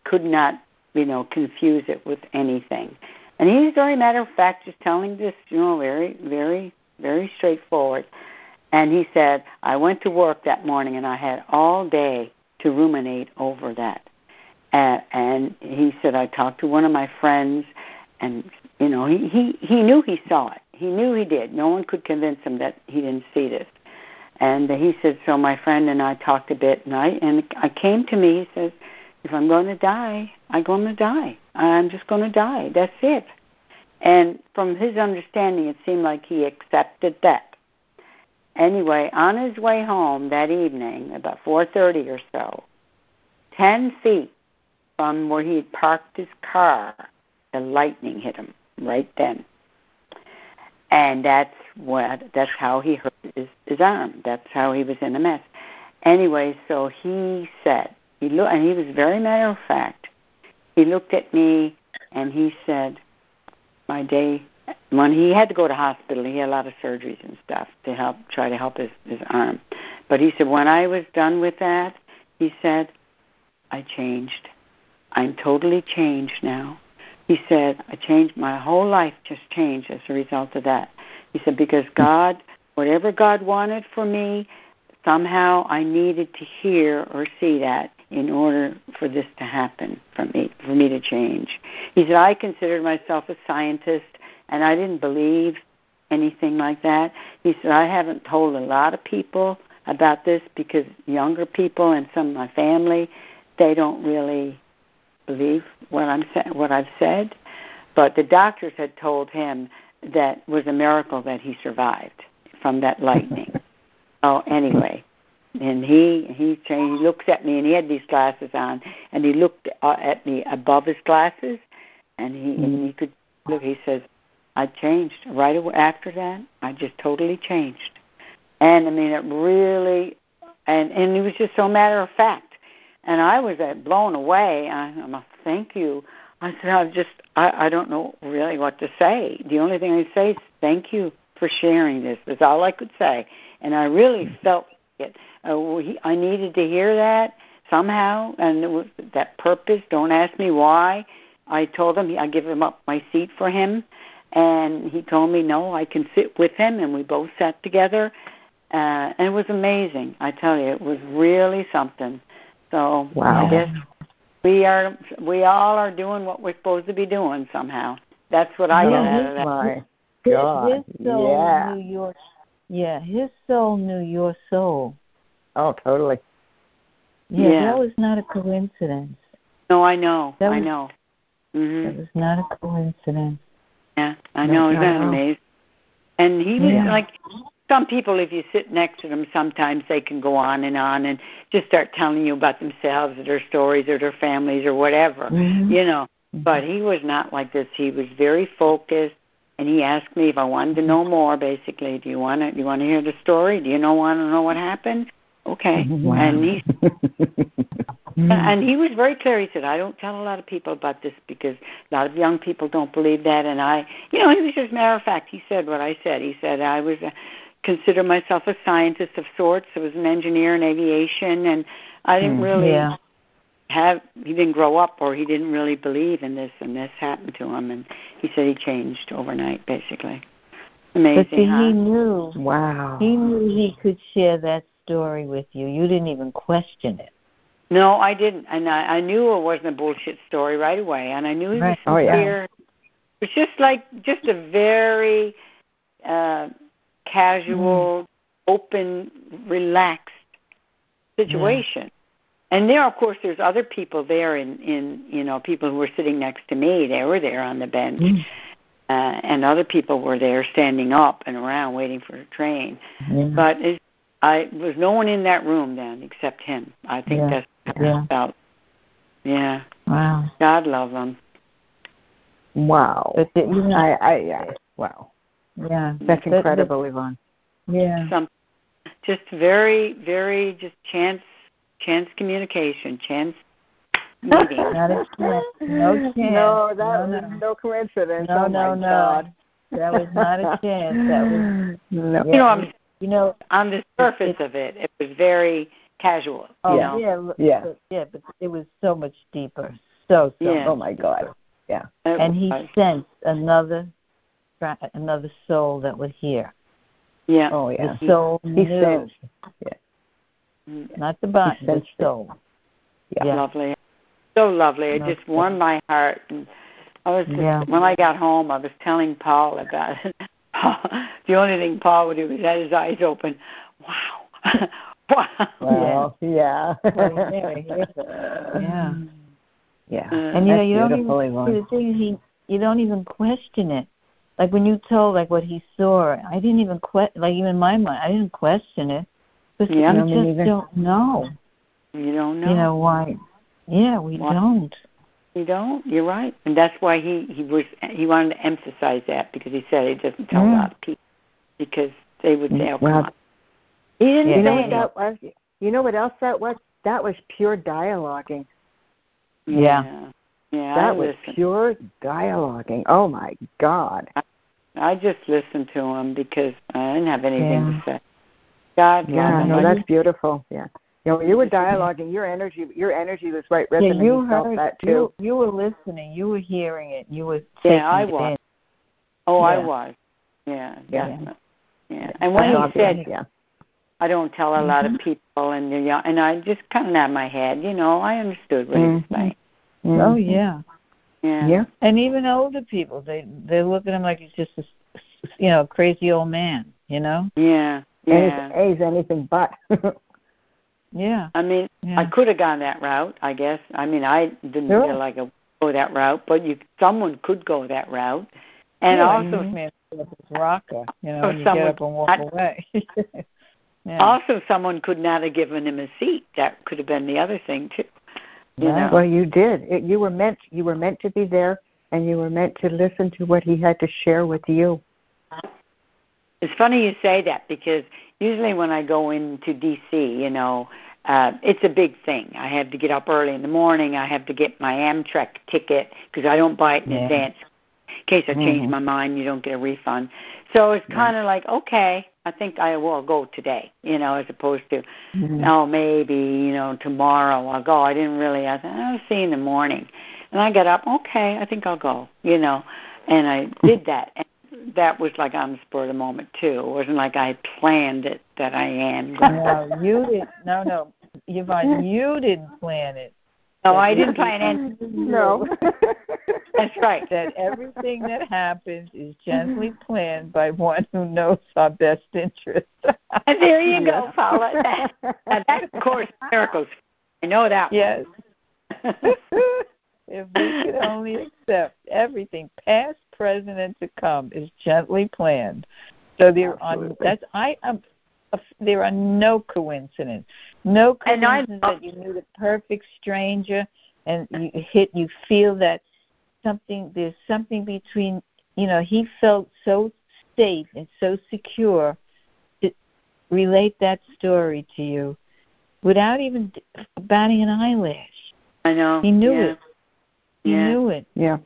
could not you know confuse it with anything. And he's very matter of fact, just telling this, you know, very very very straightforward. And he said, I went to work that morning and I had all day to ruminate over that. And, and he said, I talked to one of my friends, and you know, he he he knew he saw it. He knew he did. No one could convince him that he didn't see this. And he said, so my friend and I talked a bit, and I and I came to me. He says, if I'm going to die, I'm going to die. I'm just going to die. That's it. And from his understanding, it seemed like he accepted that. Anyway, on his way home that evening, about 4:30 or so, ten feet from where he had parked his car, the lightning hit him right then. And that's what that's how he hurt his, his arm. That's how he was in a mess. Anyway, so he said he looked, and he was very matter of fact. He looked at me and he said, "My day." When he had to go to hospital, he had a lot of surgeries and stuff to help try to help his his arm. But he said, when I was done with that, he said, I changed. I'm totally changed now. He said, I changed my whole life just changed as a result of that. He said, because God, whatever God wanted for me somehow I needed to hear or see that in order for this to happen for me for me to change. He said I considered myself a scientist and I didn't believe anything like that. He said I haven't told a lot of people about this because younger people and some of my family they don't really believe what I'm what I've said. But the doctors had told him that was a miracle that he survived from that lightning. <laughs> oh, anyway, and he he changed, he looks at me and he had these glasses on and he looked uh, at me above his glasses and he and he could look he says i changed right away after that i just totally changed and i mean it really and and it was just so matter of fact and i was uh, blown away I, i'm a thank you i said i just i i don't know really what to say the only thing i say is thank you for sharing this that's all i could say and i really mm-hmm. felt it. Uh, he, I needed to hear that somehow, and it was that purpose. Don't ask me why. I told him I give him up my seat for him, and he told me no, I can sit with him, and we both sat together, uh, and it was amazing. I tell you, it was really something. So wow. I guess we are we all are doing what we're supposed to be doing somehow. That's what I got out of that. My God. His soul yeah. knew your yeah, his soul knew your soul. Oh, totally. Yeah, Yeah. that was not a coincidence. No, I know. That I was- know. That Mhm. was not a coincidence. Yeah, I No, know. Isn't that no. amazing? And he was Yeah. like some people if you sit next to them sometimes they can go on and on and just start telling you about themselves or their stories or their families or whatever. Mhm. You know. But he was not like this. He was very focused and he asked me if I wanted to know more basically. Do you want to do you want to hear the story? Do you know want to know what happened? Okay. <laughs> Wow. And he <laughs> and he was very clear. He said, "I don't tell a lot of people about this because a lot of young people don't believe that." And I, you know, he was just matter of fact. He said what I said. He said I was a, consider myself a scientist of sorts. I was an engineer in aviation, and I didn't Mm, really yeah. have. He didn't grow up, or he didn't really believe in this, and this happened to him. And he said he changed overnight, basically. Amazing, But see, huh? he knew wow. he knew he could share that story with you. You didn't even question it. No, I didn't, and I, I knew it wasn't a bullshit story right away, and I knew he was Right. Oh, yeah. It was just like just a very uh, casual, open, relaxed situation. And there, of course, there's other people there, in in you know people who were sitting next to me. They were there on the bench, Mm. uh, and other people were there standing up and around waiting for the train. Yeah. But it, I was no one in that room then except him. I think Yeah. that's how Yeah. I felt. Yeah, wow. God love him. Wow. But the, you know, I, I, yeah. Wow. Yeah. That's But- but- incredible, Yvonne. yeah. Some just very, very just chance, chance communication, chance meeting. Not a chance. No <laughs> chance. No, that No, was no. no coincidence. No, oh no, my no. God. That was not a chance. That was <laughs> no. you know, I'm you know. on the surface of it, it was very casual. Oh you know? yeah, Yeah. but- yeah, but it was so much deeper. So so. Yeah. Oh my God. Yeah. It And he sensed another, tra- another soul that was here. yeah. Oh yeah. The soul He knew, sensed. Mm, not the body, He the soul. Yeah. Yeah. Lovely. So lovely. It just warmed my heart. And I was just, Yeah. when I got home, I was telling Paul about it. <laughs> the only thing Paul would do was have his eyes open. Wow. <laughs> wow. Well, yeah. Well, <laughs> yeah, yeah. Yeah. Uh, And you know, you don't even the thing is he you don't even question it. Like when you told like what he saw, I didn't even que- like even my mind, I didn't question it. Because Yeah, we me just neither. don't know. You don't know. You know why? Yeah, we Why? don't. You don't. You're right, and that's why he he was he wanted to emphasize that because he said he doesn't tell a Mm. lot of people because they would say, "Oh, come Well, on." He didn't Yeah. You know what anything. that was? You know what else that was? That was pure dialoguing. Yeah. yeah, yeah. I That was listened. pure dialoguing. Oh my God. I just listened to him because I didn't have anything Yeah. to say. God love Yeah, no, I that's beautiful. Yeah. You know, you were dialoguing. Your energy, your energy was right. Yeah, Resonating. you heard that too. you you were listening, you were hearing it, you were taking Yeah, I it was. in. Oh, I was. Yeah, Yeah. definitely. Yeah. And when That's he obvious, said yeah. I don't tell a lot of Mm-hmm. people, and they're young, and I just kind of nod my head. You know, I understood what he was Mhm. saying. Oh yeah. Yeah. Yeah. And even older people, they they look at him like he's just a s- you know crazy old man. You know. Yeah. Yeah. And he's anything but. <laughs> Yeah. I mean, Yeah. I could have gone that route. I guess. I mean, I didn't Sure. feel like I would go that route, but you, someone could go that route, and yeah, also, like this man pulled up his rocker, you know, oh, Or and you get someone- up and walk I- away. <laughs> yeah. also, someone could not have given him a seat. That could have been the other thing too. You Right. know. well, you did. It, you were meant. You were meant to be there, and you were meant to listen to what he had to share with you. It's funny you say that because usually when I go into DC, you know, uh, it's a big thing. I have to get up early in the morning. I have to get my Amtrak ticket because I don't buy it in Yeah. advance. In case I change Mhm. my mind, you don't get a refund. So it's kind of like, okay, I think I will go today, you know, as opposed to, Mhm. oh, maybe, you know, tomorrow I'll go. I didn't really, I thought, I'll see in the morning. And I got up, okay, I think I'll go, you know, and I did that. And that was like on the spur of the moment, too. It wasn't like I planned it that I am. No, you didn't. No, no, Yvonne, <laughs> you didn't plan it. No, I didn't plan <laughs> it. No. <laughs> That's right. That everything that happens is gently <laughs> planned by one who knows our best interest. And there you go, Paula. That, that of course, miracles. I know that. yes. if we could only accept everything, past, present, and to come, is gently planned. So there are Absolutely. that's I am. There are no coincidence, no And I- coincidence that you meet a perfect stranger and you hit, you feel that something. There's something between. You know, he felt so safe and so secure to relate that story to you without even batting an eyelash. I know. He knew yeah. it. He Yeah. knew it. yeah.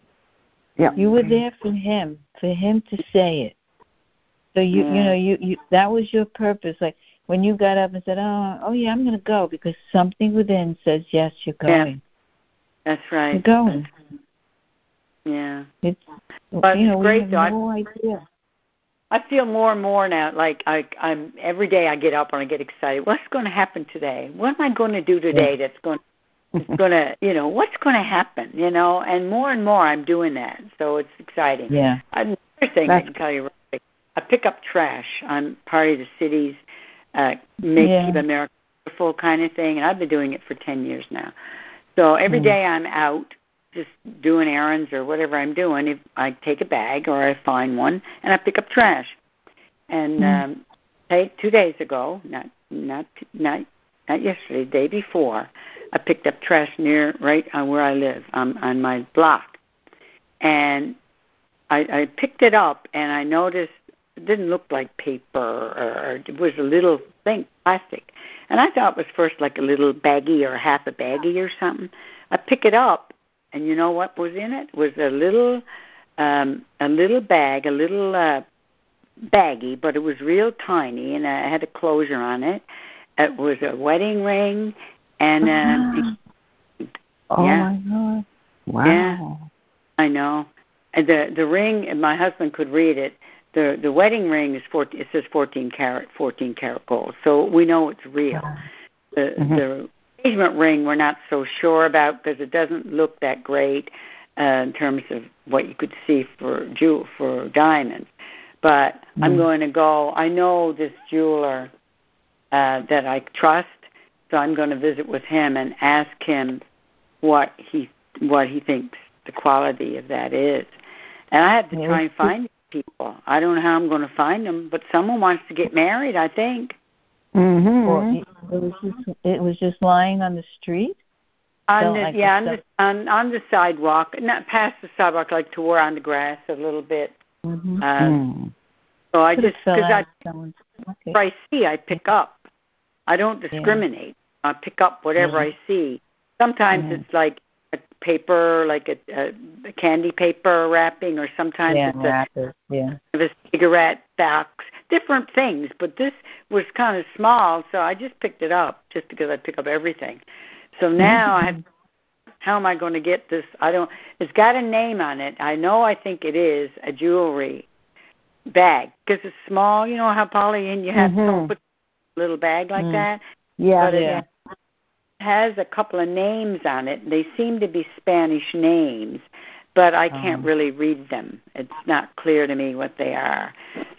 Yeah. You were there for him, for him to say it. So you you know mm. you you that was your purpose. Like when you got up and said, "Oh, oh yeah, I'm going to go," because something within says, "Yes, you're Yeah. going. That's right. You're going." Yeah. It's But you know it's great, we have though. I- no idea. I feel more and more now like I I'm every day I get up and I get excited. What's going to happen today? What am I going to do today that's going it's going to, you know, what's going to happen, you know? And more and more I'm doing that. So it's exciting. Yeah. Another thing I can tell you, I pick up trash. I'm part of the city's uh, make Yeah. keep America beautiful kind of thing, and I've been doing it for ten years now. So every Mm. day I'm out just doing errands or whatever I'm doing. If I take a bag or I find one, and I pick up trash. And Mm. um, hey, two days ago, not not not not yesterday, the day before, I picked up trash near right on where I live on on my block, and I, I picked it up and I noticed it didn't look like paper or or it was a little thing plastic, and I thought it was first like a little baggie or half a baggie or something. I pick it up, and you know what was in it? Was a little um a little bag, a little uh baggie, but it was real tiny and I had a closure on it. It was a wedding ring and um Oh Yeah. my God. Wow. Yeah. I know. And the the ring and my husband could read it. The the wedding ring is 14 it says 14 carat 14 carat gold. So we know it's real. The Mhm. the engagement ring we're not so sure about because it doesn't look that great uh, in terms of what you could see for jewel for diamonds. But I'm Mm. going to go. I know this jeweler uh, that I trust, so I'm going to visit with him and ask him what he what he thinks the quality of that is. And I have to try and find people. I don't know how I'm going to find them, but someone wants to get married. I think. Mhm. Or it, it was just it was just lying on the street. On the like yeah, on the the on on the sidewalk, not past the sidewalk, like to where on the grass a little bit. Mm-hmm. Uh, Mm. So I Could just because I of someone's pocket. whatever I see, I pick up. I don't discriminate. I pick up whatever Yeah. I see. Sometimes Yeah. it's like a paper, like a, a, a candy paper wrapping, or sometimes yeah, it's a. Yeah. a cigarette box. Different things, but this was kind of small, so I just picked it up just because I pick up everything. So <laughs> now I have how am I going to get this? I don't. It's got a name on it. I know. I think it is a jewelry bag because it's small. You know how Polly and you have Mhm. to put little bag like Mm. that. Yeah, but it yeah. Has a couple of names on it. They seem to be Spanish names, but I can't Oh. really read them. It's not clear to me what they are.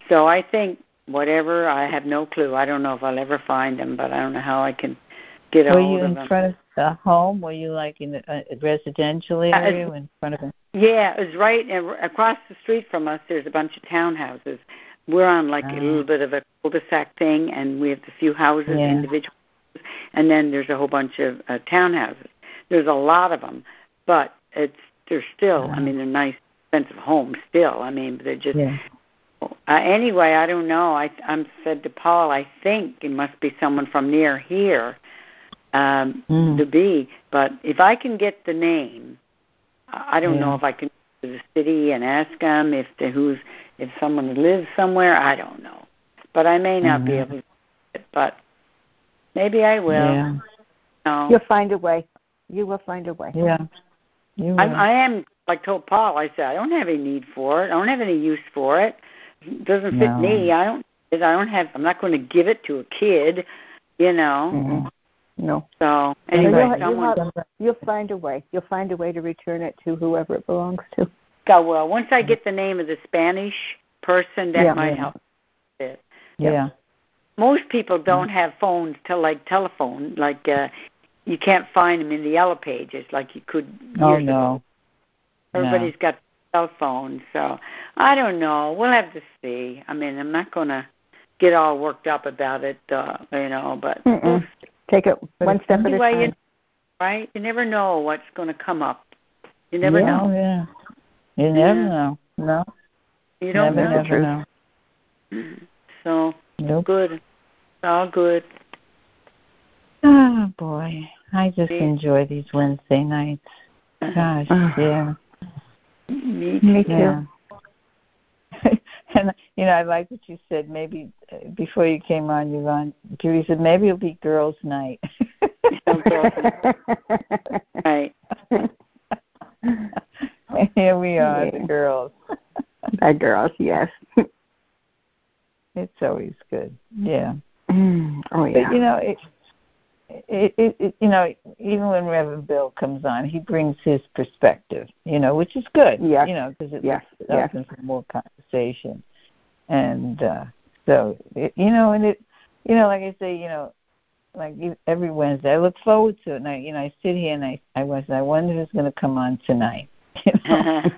So I think whatever, I have no clue. I don't know if I'll ever find them, but I don't know how I can get a Were you of in front of the home? Were you like in a, residential Uh, area in front of a Yeah, it was right uh, across the street from us. There's a bunch of townhouses. We're on like a little bit of a cul-de-sac thing, and we have a few houses, Yeah. individual, and then there's a whole bunch of uh, townhouses. There's a lot of them, but it's they're still. I mean, they're nice, expensive homes still. I mean, they're just. yeah. Uh, anyway, I don't know. I I'm said to Paul, I think it must be someone from near here um, Mm. to be. But if I can get the name, I I don't know if I can go to the city and ask them if the who's if someone lives somewhere. I don't know, but I may not be Mhm. able to. it, But maybe I will. Yeah. No. you'll find a way. You will find a way. Yeah. You will. I'm, I am like told Paul. I said I don't have any need for it. I don't have any use for it. It doesn't fit No. me. I don't. I don't have. I'm not going to give it to a kid. You know. Mhm. No. So So anyway, you'll, someone. you'll, have, you'll find a way. You'll find a way to return it to whoever it belongs to. go well. Once I get the name of the Spanish person, that Yeah. might Yeah. help. a bit. yeah. Most people don't have phones to like telephone, like uh you can't find them in the yellow pages like you could years Oh ago. no. Everybody's got cell phones, so I don't know. We'll have to see. I mean, I'm not going to get all worked up about it, uh, you know, but we'll Take it one step at a Anyway, you- time. right? You never know what's going to come up. You never yeah, know. Yeah. You never Yeah. know. No. You don't never, know. never know. So Nope. good. It's all good. Oh boy. I just Yeah. enjoy these Wednesday nights. Gosh, Ah. yeah. Me too. Yeah. <laughs> and you know, I like what you said. Maybe uh, before you came on, you on. Judy said maybe it'll be girls' night. <laughs> Right. <laughs> Here we are, the girls. By girls, yes. It's always good. Yeah. Mm, oh yeah. But you know, it, it, it, it, you know, even when Reverend Bill comes on, he brings his perspective, you know, which is good. Yes. You know, because it Yes, opens for more conversation, and uh so it, you know, and it, you know, like I say, you know, like every Wednesday, I look forward to it, and I, you know, I sit here and I, I was, I wonder who's going to come on tonight. <laughs> You know? <laughs>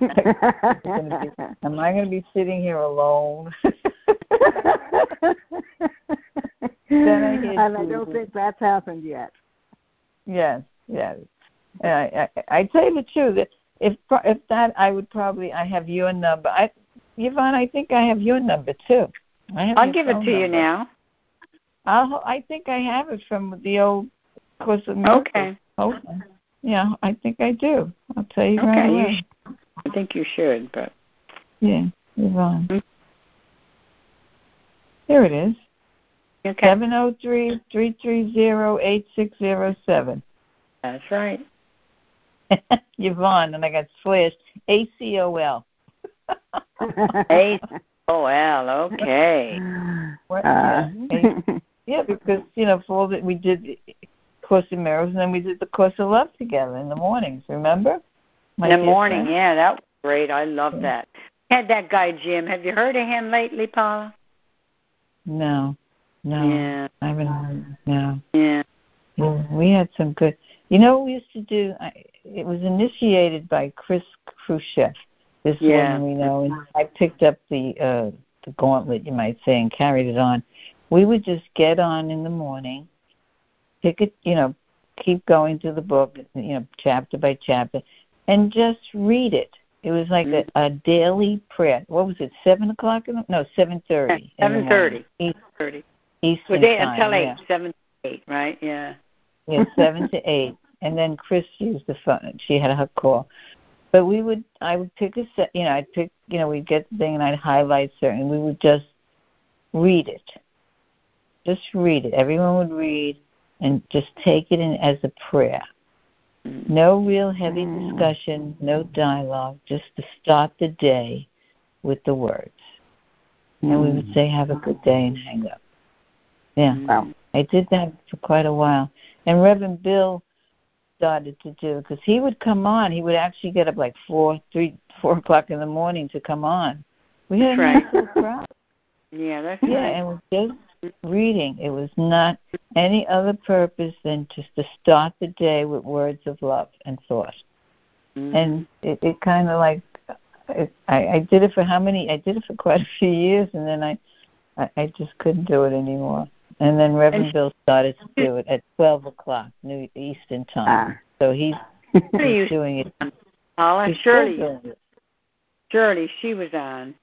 be- Am I going to be sitting here alone? <laughs> Then I <laughs> hear and I don't think that's happened yet. Yes, yes. And I, I, I tell you the truth. If if if that, I would probably. I have your number. I, Yvonne, I think I have your number too. I have I'll give it phone to you now. I'll. I think I have it from the old Course of Miracles. Okay. Okay. Yeah, I think I do. I'll tell you right Okay. You away. sh- I think you should, but Yeah, Yvonne. Mm. Here it is. okay. Seven zero three three three zero eight six zero seven. That's right. <laughs> Yvonne, and I got slashed A-C-O-L. A-C-O-L, <laughs> Okay. What? Uh, yeah, <laughs> yeah, because you know, for all that we did Course of Miracles, and then we did the Course of Love together in the mornings. Remember? My In the morning, friend? yeah, that was great. I love Yeah. that. Had that guy Jim. Have you heard of him lately, Paula? No, no, Yeah. I haven't. heard- No, Yeah. We had some good. You know, what we used to do. I, it was initiated by Chris Khrushchev, this Yeah. woman we know, and I picked up the uh the gauntlet, you might say, and carried it on. We would just get on in the morning, pick it, you know, keep going through the book, you know, chapter by chapter, and just read it. It was like mm-hmm. a, a daily prayer. What was it? Seven o'clock? In the, no, seven thirty. Seven thirty. East, Thirty. Eastern Well, they, time. until eight. yeah. Seven to eight. Right. Yeah. Yeah, seven to eight, and then Chris used the phone. She had her call, but we would. I would pick a set. You know, I'd pick. You know, we'd get the thing, and I'd highlight certain. We would just read it. Just read it. Everyone would read, and just take it in as a prayer. Mm. No real heavy Mm. discussion, no dialogue. Just to start the day with the words, and we would say, "Have a good day," and hang up. Yeah. Wow. I did that for quite a while. And Reverend Bill started to do because he would come on. He would actually get up like four, three, four o'clock in the morning to come on. We had That's a right. nice little crowd. <laughs> Yeah, that's Yeah, right. and was just reading. It was not any other purpose than just to start the day with words of love and thought. Mhm. And it, it kind of like it, I, I did it for how many? I did it for quite a few years, and then I, I, I just couldn't do it anymore. And then Reverend And- Bill started to do it at twelve o'clock New Eastern time. Ah. So he's, <laughs> he's doing it. Paula, He's still Shirley, doing it. Shirley, she was on.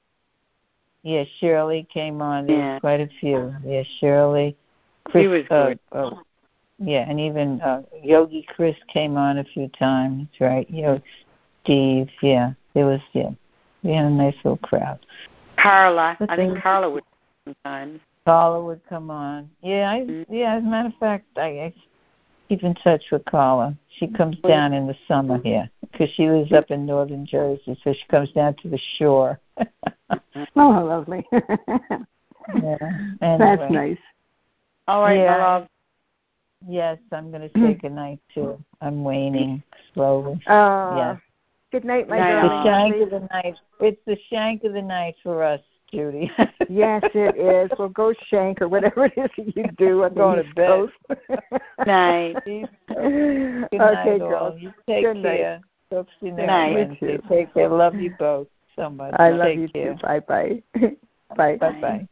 Yeah, Shirley came on. There Yeah. quite a few. Yeah, Shirley. Chris, She was uh, good. uh, yeah, and even uh, Yogi Chris came on a few times, right? You know, Steve. Yeah, there was. Yeah, we had a nice little crowd. Carla, But I think Carla would sometimes. Carla would come on. Yeah, I Mhm. yeah. As a matter of fact, I, I keep in touch with Carla. She comes down in the summer here because she lives up in northern Jersey, so she comes down to the shore. <laughs> Oh, how lovely. <laughs> yeah. That's nice. All right, Yeah. my love. Yes, I'm going to say goodnight too. I'm waning slowly. Uh, Yes. Good night, my Night, The shank of the night. It's the shank of the night for us, Judy. yes, it is. Well, go shank or whatever it is that you do on I'm going the to East bed. Coast. <laughs> Night. <laughs> Good okay, night, all. girls. You take Good night. care. Hope to see you next night. You Wednesday. too. Take care. Love you both so much. I love take you care. too. <laughs> Bye bye. bye. Bye bye.